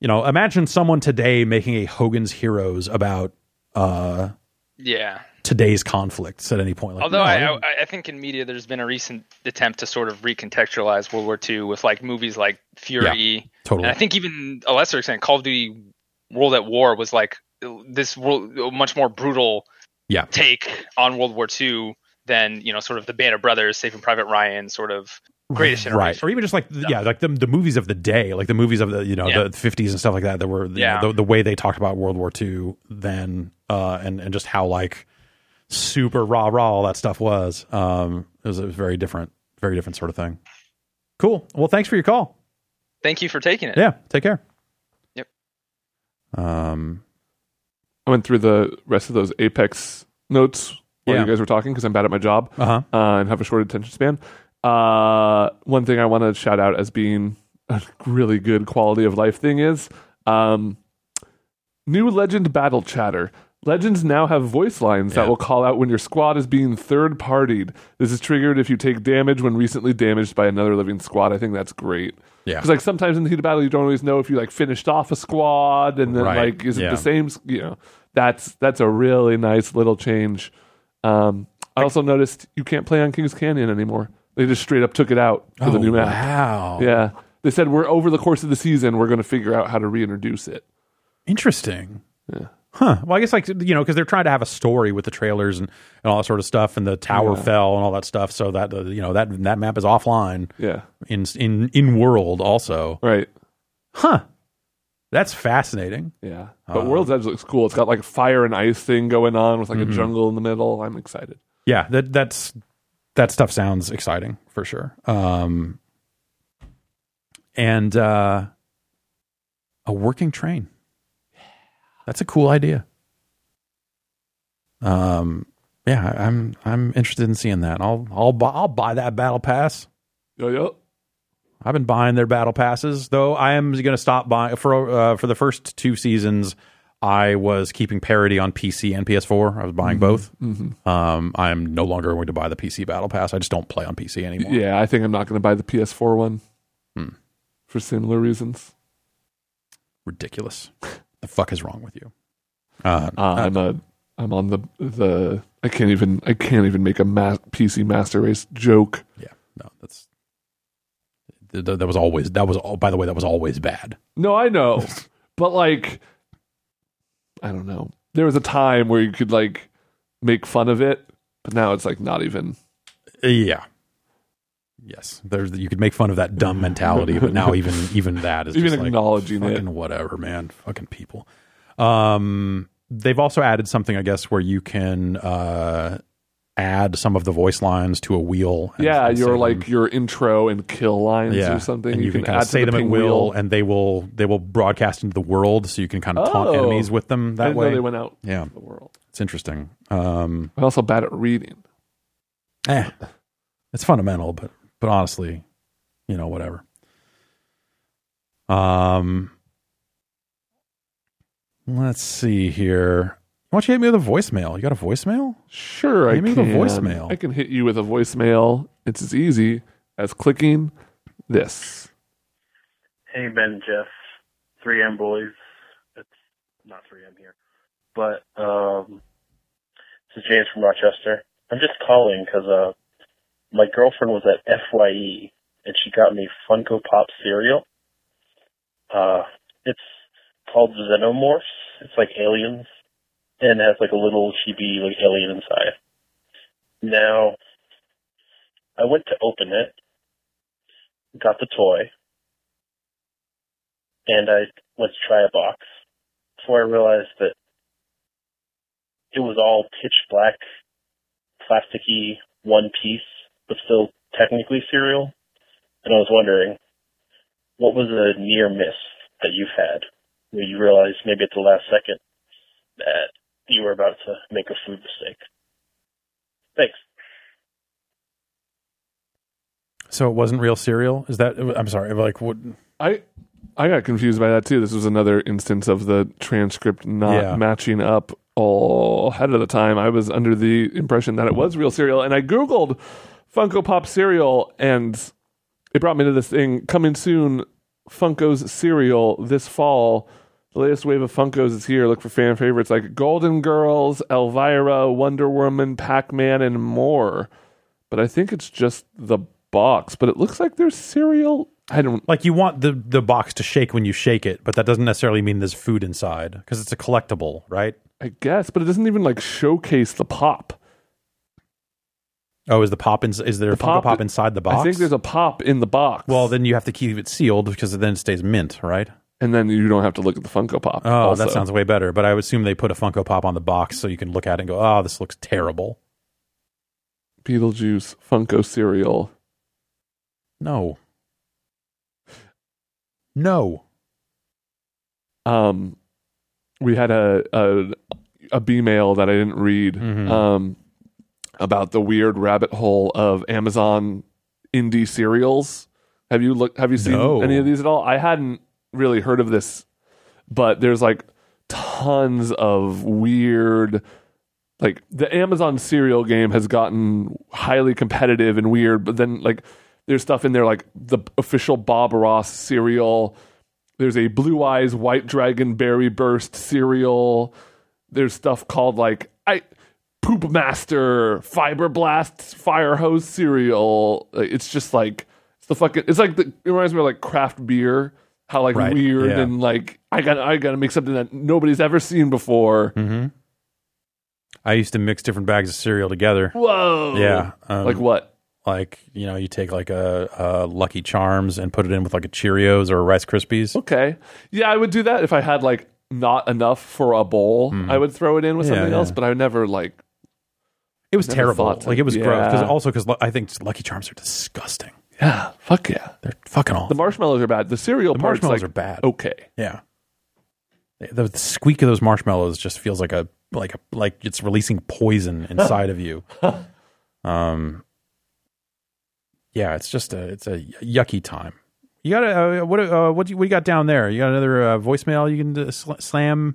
you know, imagine someone today making a Hogan's Heroes about uh, Yeah. today's conflicts at any point. Like, Although no, I, I, I think in media there's been a recent attempt to sort of recontextualize World War II with like movies like Fury, totally. and I think even a lesser extent Call of Duty World at War was like this world, much more brutal Yeah. take on World War II than you know sort of the Band of Brothers, Saving Private Ryan, sort of greatest generation. right, or even just like yeah, like the the movies of the day, like the movies of the you know Yeah. the fifties and stuff like that. That were you Yeah. know, the, the way they talked about World War II then, uh, and and just how like super raw raw all that stuff was. Um, it was a very different, very different sort of thing. Cool. Well, thanks for your call. Thank you for taking it. Yeah, take care. Yep. Um. I went through the rest of those Apex notes while Yeah. you guys were talking because I'm bad at my job Uh huh. uh, and have a short attention span. Uh, one thing I want to shout out as being a really good quality of life thing is um, new legend battle chatter. Legends now have voice lines that will call out when your squad is being third partied. This is triggered if you take damage when recently damaged by another living squad. I think that's great. Yeah. Because like sometimes in the heat of battle, you don't always know if you like finished off a squad and then Right. like is it the same? You know, that's that's a really nice little change. Um, I also noticed you can't play on Kings Canyon anymore. They just straight up took it out for the Oh, new map. Wow. Yeah, they said we're over the course of the season we're going to figure out how to reintroduce it. Interesting. Yeah. Huh. Well, I guess like you know because they're trying to have a story with the trailers and, and all that sort of stuff, and the tower Yeah. fell and all that stuff. So that uh, you know that that map is offline Yeah, in in in world also. right. Huh. That's fascinating. Yeah, but Uh, World's Edge looks cool. It's got like a fire and ice thing going on with like Mm-hmm. a jungle in the middle. I'm excited. Yeah. That that's that stuff sounds exciting for sure. Um. And uh, a working train. That's a cool idea. Um. Yeah, I- I'm I'm interested in seeing that. I'll I'll buy I'll buy that battle pass. Yo yo. I've been buying their battle passes, though. I am going to stop buying for uh, for the first two seasons. I was keeping parity on PC and PS4. I was buying both. Um, I am no longer going to buy the PC battle pass. I just don't play on PC anymore. Yeah, I think I'm not going to buy the PS4 one Hmm. for similar reasons. Ridiculous. the fuck is wrong with you? Uh, Uh, I'm a I'm on the the I can't even I can't even make a ma- PC Master Race joke. yeah, no, that's th- th- that was always that was. By the way, that was always bad. No, I know, but like I don't know. There was a time where you could like make fun of it, but now it's like not even. Yeah. Yes, there's you could make fun of that dumb mentality, but now even even that is Even just like, acknowledging it. fucking whatever, man. Fucking people. Um, they've also added something, I guess, where you can uh, add some of the voice lines to a wheel. and- Yeah, and your them. like your intro and kill lines yeah, or something. and you, can, kind add say the them at will, wheel. and they will they will broadcast into the world, so you can kind of taunt Oh. enemies with them that way. know they went out yeah, the world. it's interesting. Um, I'm also bad at reading. eh, it's fundamental, but but honestly, you know, whatever. Um, let's see here. Why don't you hit me with a voicemail? You got a voicemail? Sure, I Hit me can. with a voicemail. I can hit you with a voicemail. It's as easy as clicking this. Hey Ben, Jeff, 3M boys. It's not 3M here, but um, this is James from Rochester. I'm just calling because uh, my girlfriend was at Fye and she got me Funko Pop cereal. Uh, it's called Xenomorphs. It's like aliens, and has like a little chibi like alien inside. Now, I went to open it, got the toy and I went to try a box before I realized that it was all pitch black, plasticky, one piece, but still technically cereal. And I was wondering, what was a near miss that you've had where you realized maybe at the last second that you were about to make a food mistake? Thanks. So it wasn't real cereal? Is that? I'm sorry. Like what? I I got confused by that too. This was another instance of the transcript not Yeah. matching up all ahead of the time. I was under the impression that it was real cereal, and I googled Funko Pop cereal, and it brought me to this thing coming soon. Funko's cereal this fall. The latest wave of Funkos is here. Look for fan favorites like Golden Girls, Elvira, Wonder Woman, Pac Man, and more. But I think it's just the box. But it looks like there's cereal. I don't Like you want the the box to shake when you shake it, but that doesn't necessarily mean there's food inside because it's a collectible, right? I guess, but it doesn't even like showcase the pop. Oh, is the pop in, is there a The Funko pop- Pop inside the box? I think there's a pop in the box. Well, then you have to keep it sealed because then it stays mint, right? And then you don't have to look at the Funko Pop. Oh, also. that sounds way better. But I would assume they put a Funko Pop on the box so you can look at it and go, "Oh, this looks terrible." Beetlejuice Funko cereal. No, no. Um, we had a a, a B mail that I didn't read. Mhm. Um, about the weird rabbit hole of Amazon indie cereals. Have you looked? Have you seen No. any of these at all? I hadn't really heard of this, but there's like tons of weird like the Amazon cereal game has gotten highly competitive and weird, but then like there's stuff in there like the official Bob Ross cereal. There's a Blue Eyes White Dragon Berry Burst cereal. There's stuff called like I Poop Master Fiber Blast Fire Hose cereal. It's just like it's the fucking. It's like the, it reminds me of like craft beer. How like Right, weird yeah. and like I got I got to make something that nobody's ever seen before. Mm-hmm. I used to mix different bags of cereal together. Whoa! Yeah, um, like what? like you know, you take like a, a Lucky Charms and put it in with like a Cheerios or a Rice Krispies. Okay. Yeah, I would do that if I had like not enough for a bowl. I would throw it in with. Yeah, something yeah. else, but I would never like. It was terrible. Like it was gross. Because also because I think Lucky Charms are disgusting. Yeah, fuck yeah. They're fucking awful. The marshmallows are bad. The cereal The part's marshmallows like, are bad. Okay. Yeah. The, the squeak of those marshmallows just feels like a like a like it's releasing poison inside of you. Um. Yeah, it's just a it's a yucky time. You got a uh, what uh, what do you, what you got down there? You got another uh, voicemail you can uh, sl- slam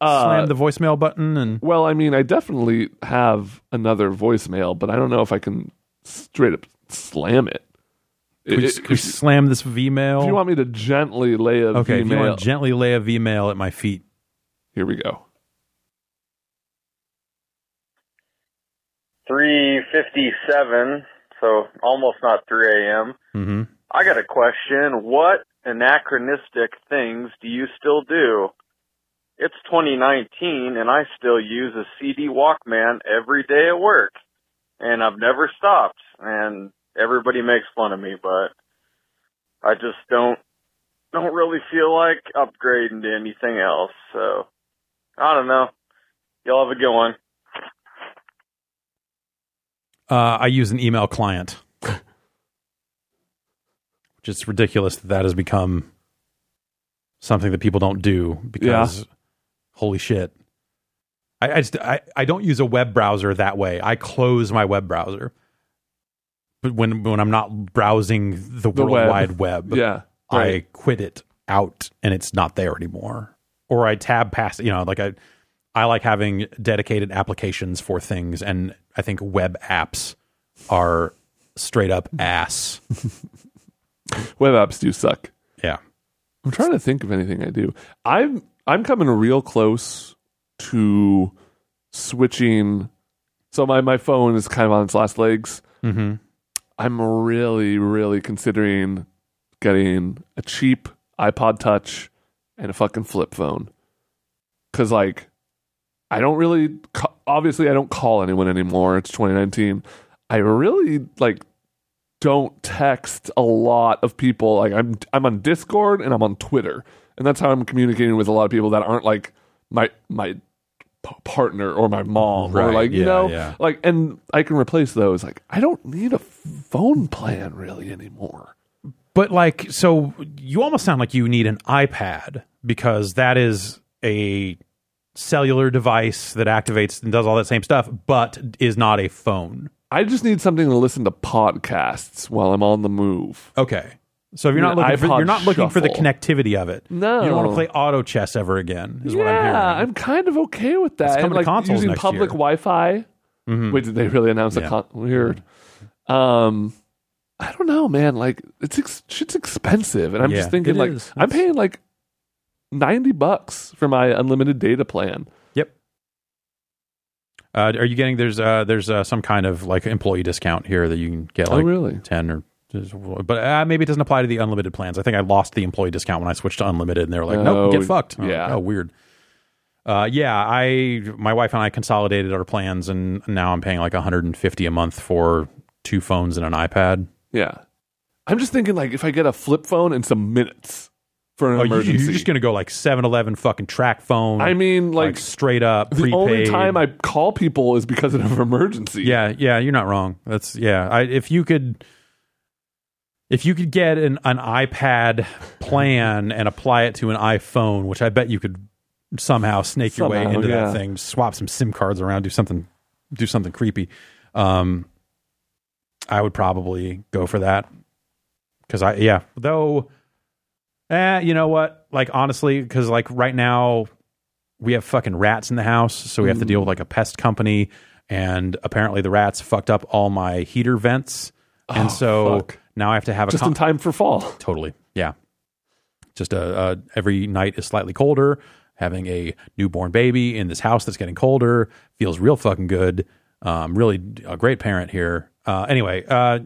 uh, slam the voicemail button and well, I mean, I definitely have another voicemail, but I don't know if I can straight up slam it. Could we, It- could we slam this V mail? if you want me to gently lay a okay, if you V-mail- want to gently lay a V mail at my feet. here we go. 357, so almost not 3 a.m. Mm-hmm. I got a question. What anachronistic things do you still do? It's 2019 and I still use a CD Walkman every day at work. And I've never stopped. And everybody makes fun of me, but I just don't, don't really feel like upgrading to anything else. So I don't know. Y'all have a good one. Uh, I use an email client, which is ridiculous that that has become something that people don't do because holy shit. I, I just I, I don't use a web browser that way. I close my web browser. When when I'm not browsing the, The World web. Wide Web, Yeah. I quit it out and it's not there anymore. Or I tab past, you know, like I I like having dedicated applications for things and I think web apps are straight up ass. Web apps do suck. Yeah. I'm trying to think of anything I do. I'm I'm coming real close to switching. So my my phone is kind of on its last legs. Mhm. I'm really really considering getting a cheap iPod Touch and a fucking flip phone. Cuz like I don't really obviously I don't call anyone anymore. It's 2019. I really like don't text a lot of people. Like I'm I'm on Discord and I'm on Twitter, and that's how I'm communicating with a lot of people that aren't like my my p- partner or my mom or Right, like you know yeah. like and I can replace those. Like I don't need a phone plan really anymore. But like so you almost sound like you need an iPad because that is a cellular device that activates and does all that same stuff but is not a phone. I just need something to listen to podcasts while I'm on the move. Okay. So if you're not looking for iPod you're not looking for the Shuffle. connectivity of it. No. You don't want to play auto chess ever again, is yeah, what I'm hearing. I'm kind of okay with that. It's coming and to like consoles using next public year. Wi-Fi. Mhm. Wait, did they really announce a Yeah. con- weird? Um, I don't know, man. Like it's ex- shit's expensive, and I'm Yeah, just thinking it like is. I'm It's- paying like ninety bucks for my unlimited data plan. Yep. Uh, are you getting there's uh there's uh, some kind of like employee discount here that you can get Oh, like really? 10 or but uh, maybe it doesn't apply to the unlimited plans. I think I lost the employee discount when I switched to unlimited and they were like, Oh, "Nope, get fucked." I'm like, yeah. oh, weird. Uh, yeah, I my wife and I consolidated our plans and now I'm paying like 150 a month for two phones and an iPad. Yeah, I'm just thinking like if I get a flip phone and some minutes for an Oh, emergency. you're just going to go like 7-Eleven fucking TracFone. I mean, like, like, straight up the prepaid. only time I call people is because of an emergency. Yeah, yeah, you're not wrong. That's yeah. I, if you could, if you could get an an iPad plan and apply it to an iPhone, which I bet you could somehow snake your way into yeah. that thing, swap some SIM cards around, do something, do something creepy. Um, I would probably go for that because I yeah. Though, eh, you know what? Like honestly, because like right now we have fucking rats in the house, so we have to deal with like a pest company, and apparently the rats fucked up all my heater vents, and so Oh, fuck. Now I have to have a Just con- in time for fall. Totally. Yeah. Just uh, uh, every night is slightly colder. Having a newborn baby in this house that's getting colder feels real fucking good. Um, really a great parent here. Uh, anyway, uh,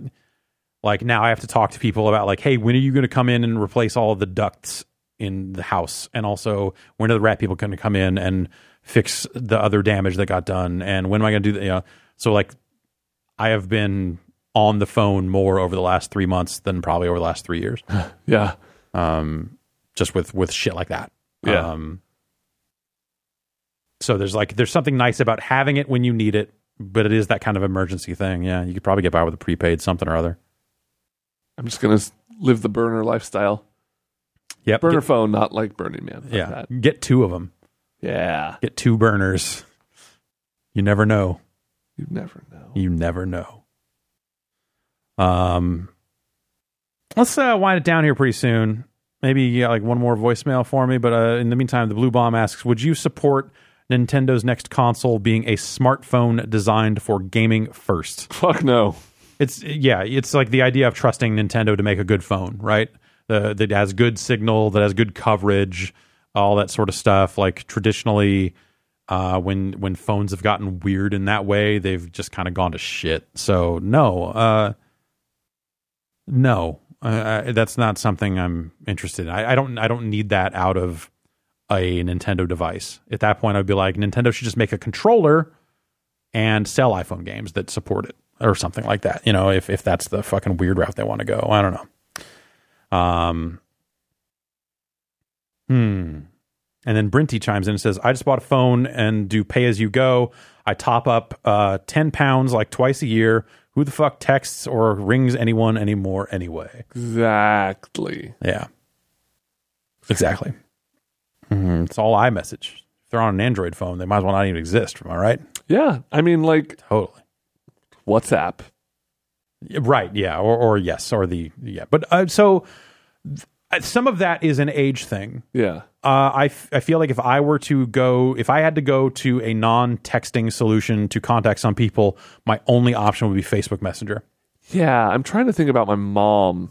like now I have to talk to people about like, hey, when are you going to come in and replace all the ducts in the house? And also, when are the rat people going to come in and fix the other damage that got done? And when am I going to do that? You know, so like, I have been on the phone more over the last three months than probably over the last three years Yeah. um, just with with shit like that. Yeah. Um, so there's like there's something nice about having it when you need it, but it is that kind of emergency thing. Yeah, you could probably get by with a prepaid something or other. I'm just gonna live the burner lifestyle. Yep. Burner Get, phone, not like Burning Man. Fuck yeah. that. Get two of them. Yeah. Get two burners. You never know. You never know. You never know. Um, let's uh, wind it down here pretty soon. Maybe yeah, like one more voicemail for me. But uh, in the meantime, the Blue Bomb asks, "Would you support Nintendo's next console being a smartphone designed for gaming first?" Fuck no. It's yeah, it's like the idea of trusting Nintendo to make a good phone, right? The that has good signal, that has good coverage, all that sort of stuff. Like traditionally, uh, when when phones have gotten weird in that way, they've just kind of gone to shit. So no, uh, no, uh, I- that's not something I'm interested in. I, I don't I don't need that out of a Nintendo device. At that point, I'd be like, Nintendo should just make a controller and sell iPhone games that support it or something like that. You know, if if that's the fucking weird route they want to go, I don't know. Um. Hmm. And then Brinty chimes in and says, "I just bought a phone and do pay as you go. I top up uh, ten pounds like twice a year. Who the fuck texts or rings anyone anymore anyway? Exactly. Yeah, exactly. Mhm. It's all iMessage. If they're on an Android phone, they might as well not even exist. Am I right? Yeah. I mean, like Totally. WhatsApp. Right. Yeah. Or, or yes. Or the yeah. But uh, so some of that is an age thing. Yeah. Uh, I, f- I feel like if I were to go, if I had to go to a non texting solution to contact some people, my only option would be Facebook Messenger. Yeah. I'm trying to think about my mom.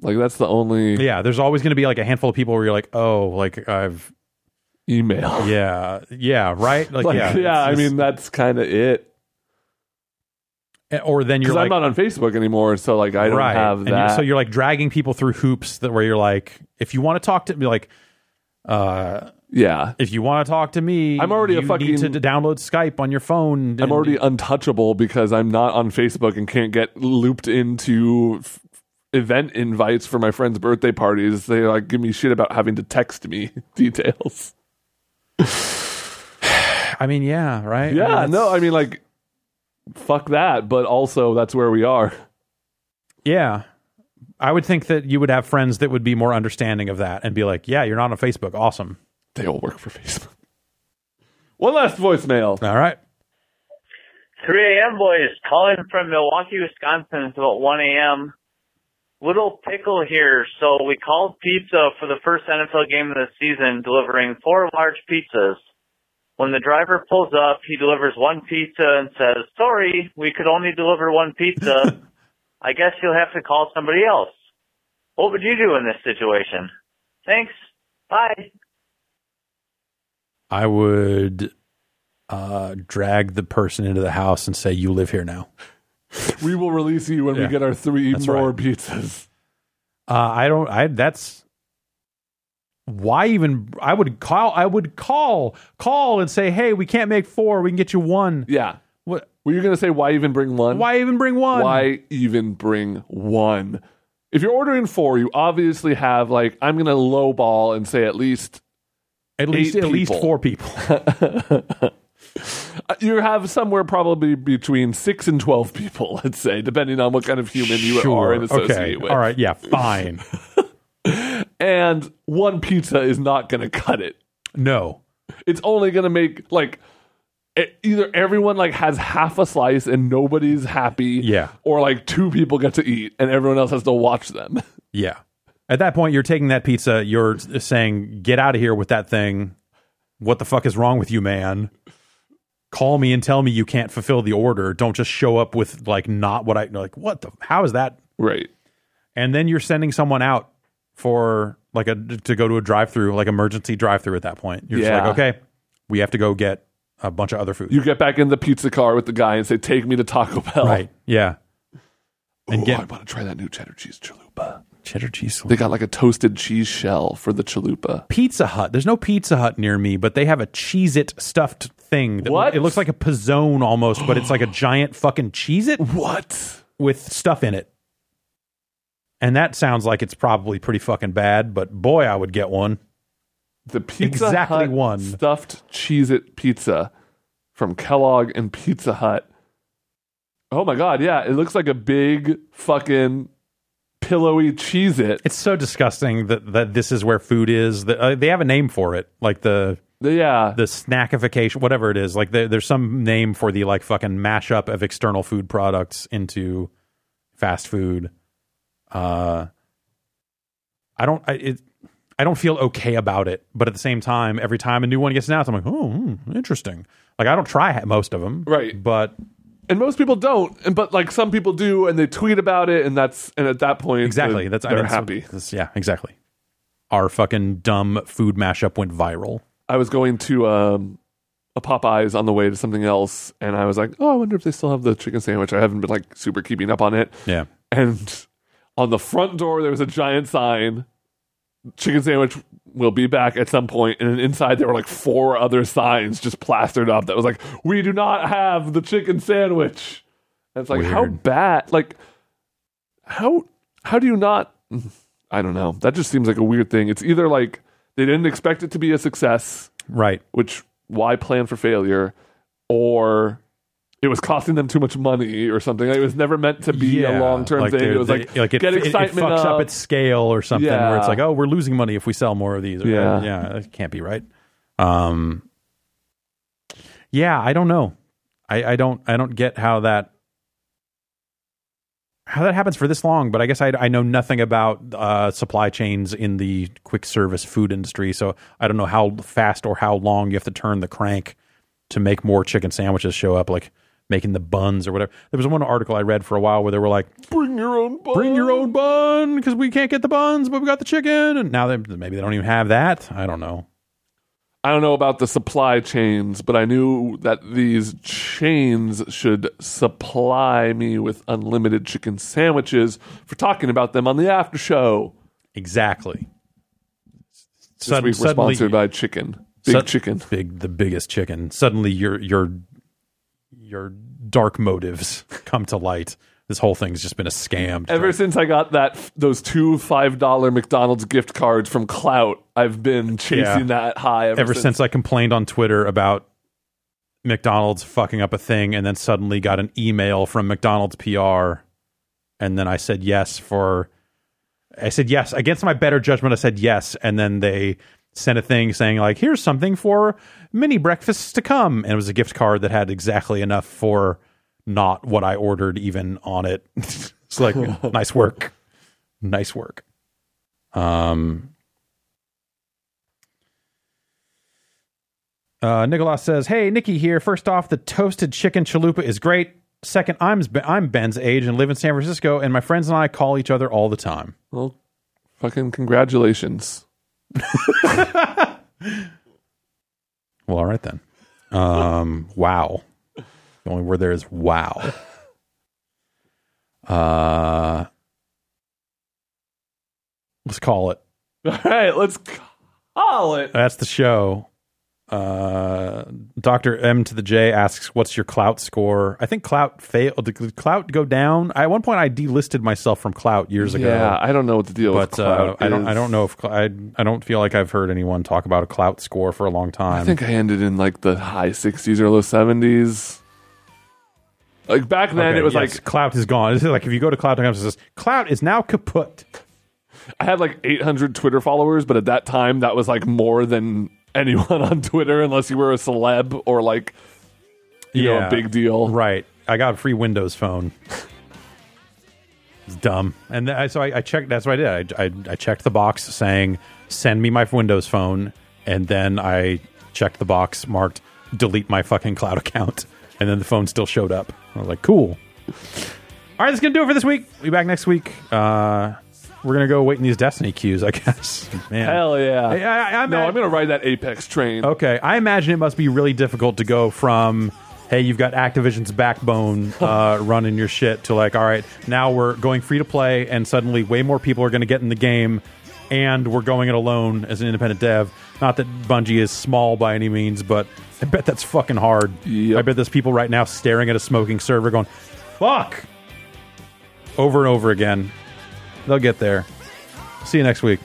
Like that's the only Yeah. There's always going to be like a handful of people where you're like, oh, like I've, email. yeah, yeah, right. Like, Like, yeah. yeah, I mean that's kind of it. Or then you're Because like, I'm not on Facebook anymore, so like I don't right. have And you- that. so you're like dragging people through hoops that where you're like, if you want to talk to me, like, uh, yeah, if you want to talk to me, I'm already a you fucking- need to d- download Skype on your phone. I'm and- already untouchable because I'm not on Facebook and can't get looped into f- event invites for my friends' birthday parties. They like give me shit about having to text me details. I mean, yeah, right. I mean, Yeah, that's- no, I mean like fuck that, but also that's where we are. yeah. I would think that you would have friends that would be more understanding of that and be like, "Yeah, you're not on Facebook. Awesome. They all work for Facebook. One last voicemail. All right. 3 a.m. boys calling from Milwaukee, Wisconsin. It's about 1 a.m. Little pickle here. So we called pizza for the first NFL game of the season, delivering four large pizzas. When the driver pulls up, he delivers one pizza and says, sorry, we could only deliver one pizza. I guess you'll have to call somebody else. What would you do in this situation? Thanks. Bye. I would uh, drag the person into the house and say, "You live here now." We will release you when Yeah. we get our three That's more right. pizzas. Uh, I don't. I that's why even I would call. I would call call and say, "Hey, we can't make four. We can get you one." Yeah. What? Were you gonna say why even bring one? Why even bring one? Why even bring one? If you're ordering four, you obviously have like I'm gonna lowball and say at least At least at least four people. you have somewhere probably between six and twelve people, let's say, depending on what kind of human you are and associate okay. with. All right. Yeah. Fine. And one pizza is not gonna cut it. no. It's only gonna make like e- either everyone like has half a slice and nobody's happy, Yeah. or like two people get to eat and everyone else has to watch them. Yeah. At that point, you're taking that pizza. You're saying, "Get out of here with that thing." what the fuck is wrong with you, man? Call me and tell me you can't fulfill the order. Don't just show up with like not what I like. What the? How is that? Right. And then you're sending someone out for like a to go to a drive-through, like emergency drive-through. At that point, you're Yeah. just like, okay, we have to go get a bunch of other food. You get back in the pizza car with the guy and say, "Take me to Taco Bell." right? Yeah. And Ooh, get- I want to try that new cheddar cheese chalupa. Cheddar cheese. They got like a toasted cheese shell for the chalupa. Pizza Hut. There's no Pizza Hut near me, but they have a Cheez It stuffed thing. that- What? It looks like a pizzone almost, but it's like a giant fucking Cheez It What? with stuff in it. And that sounds like it's probably pretty fucking bad, but boy, I would get one. The Pizza Exactly Hut one. stuffed Cheez It pizza from Kellogg and Pizza Hut. Oh my god, yeah, it looks like a big fucking pillowy Cheez It. It's so disgusting that, that this is where food is. That uh, they have a name for it, like the Yeah. the snackification, whatever it is. Like there, there's some name for the like fucking mashup of external food products into fast food. Uh, I don't. I, it, I don't feel okay about it, but at the same time, every time a new one gets announced, I'm like, oh, hmm, interesting. Like I don't try most of them, Right. But and most people don't, and but like some people do, and they tweet about it, and that's and at that point, exactly, they're, that's I they're mean, so happy. this- yeah, exactly. Our fucking dumb food mashup went viral. I was going to um, a Popeyes on the way to something else, and I was like, "Oh, I wonder if they still have the chicken sandwich." I haven't been like super keeping up on it, Yeah, and on the front door there was a giant sign: "Chicken sandwich will be back at some point." And inside there were like four other signs just plastered up that was like, "We do not have the chicken sandwich." And it's like, how bad? Like, how how do you not? I don't know. That just seems like a weird thing. It's either like they didn't expect it to be a success right. which why plan for failure or it was costing them too much money or something it was never meant to be a long-term thing it was they- like, it, get it, it fucks up up. its scale or something where it's like, oh, we're losing money if we sell more of these. Or, Yeah. yeah, it can't be right. Um, yeah, I don't know. I, I don't. I don't get how that how that happens for this long. But I guess I, I know nothing about uh, supply chains in the quick service food industry, so I don't know how fast or how long you have to turn the crank to make more chicken sandwiches show up, like making the buns or whatever. There was one article I read for a while where they were like, bring your own bun. bring your own bun because we can't get the buns, but we got the chicken. And now they maybe they don't even have that. I don't know. i don't know about the supply chains but i knew that these chains should supply me with unlimited chicken sandwiches for talking about them on the after show Exactly. this Sud- week we're suddenly- sponsored by chicken big Sud- chicken big the biggest chicken. Suddenly your your your dark motives come to light. This whole thing's just been a scam. Ever try- since I got that those two five dollar McDonald's gift cards from Klout, I've been chasing that high ever, ever since I complained on Twitter about McDonald's fucking up a thing and then suddenly got an email from McDonald's PR and then I said yes for I said yes against my better judgment I said yes and then they sent a thing saying like here's something for mini breakfasts to come and it was a gift card that had exactly enough for not what I ordered even on it. it's like nice work. Nice work. Um Uh, Nicholas says, "Hey, Nikki here. First off, the toasted chicken chalupa is great. Second, I'm I'm Ben's age and live in San Francisco, and my friends and I call each other all the time. Well, fucking congratulations. Well, all right then. Um, wow. The only word there is wow. Uh, let's call it. All right, let's call it. That's the show. Uh, Doctor M to the J asks, "What's your Klout score?" I think Klout failed. Did Klout go down? I, at one point, I delisted myself from Klout years ago. Yeah, I don't know what the deal with but uh, Klout I don't. I don't know if cl- I. I don't feel like I've heard anyone talk about a Klout score for a long time. I think I ended in like the high 60s or low 70s. Like back then, Okay, it was yes, like Klout is gone. It's like if you go to klout.com, it says Klout is now kaput. I had like 800 Twitter followers, but at that time, that was like more than anyone on Twitter, unless you were a celeb or like you know a big deal. Right. I got a free Windows phone. it's dumb. And th- so I, I checked. That's what I did. I, I, I checked the box saying, send me my Windows phone. And then I checked the box marked delete my fucking Klout account, and then the phone still showed up. I was like, cool. All right, that's gonna do it for this week. We'll be back next week. Uh, we're gonna go wait in these Destiny queues, I guess. Man, Hell yeah. I, I, I no, I'm going to ride that Apex train. Okay, I imagine it must be really difficult to go from hey, you've got Activision's backbone uh, running your shit to like, all right, now we're going free to play, and suddenly way more people are going to get in the game, and we're going it alone as an independent dev. Not that Bungie is small by any means, but I bet that's fucking hard. Yep. I bet there's people right now staring at a smoking server going, fuck, over and over again. They'll get there. See you next week.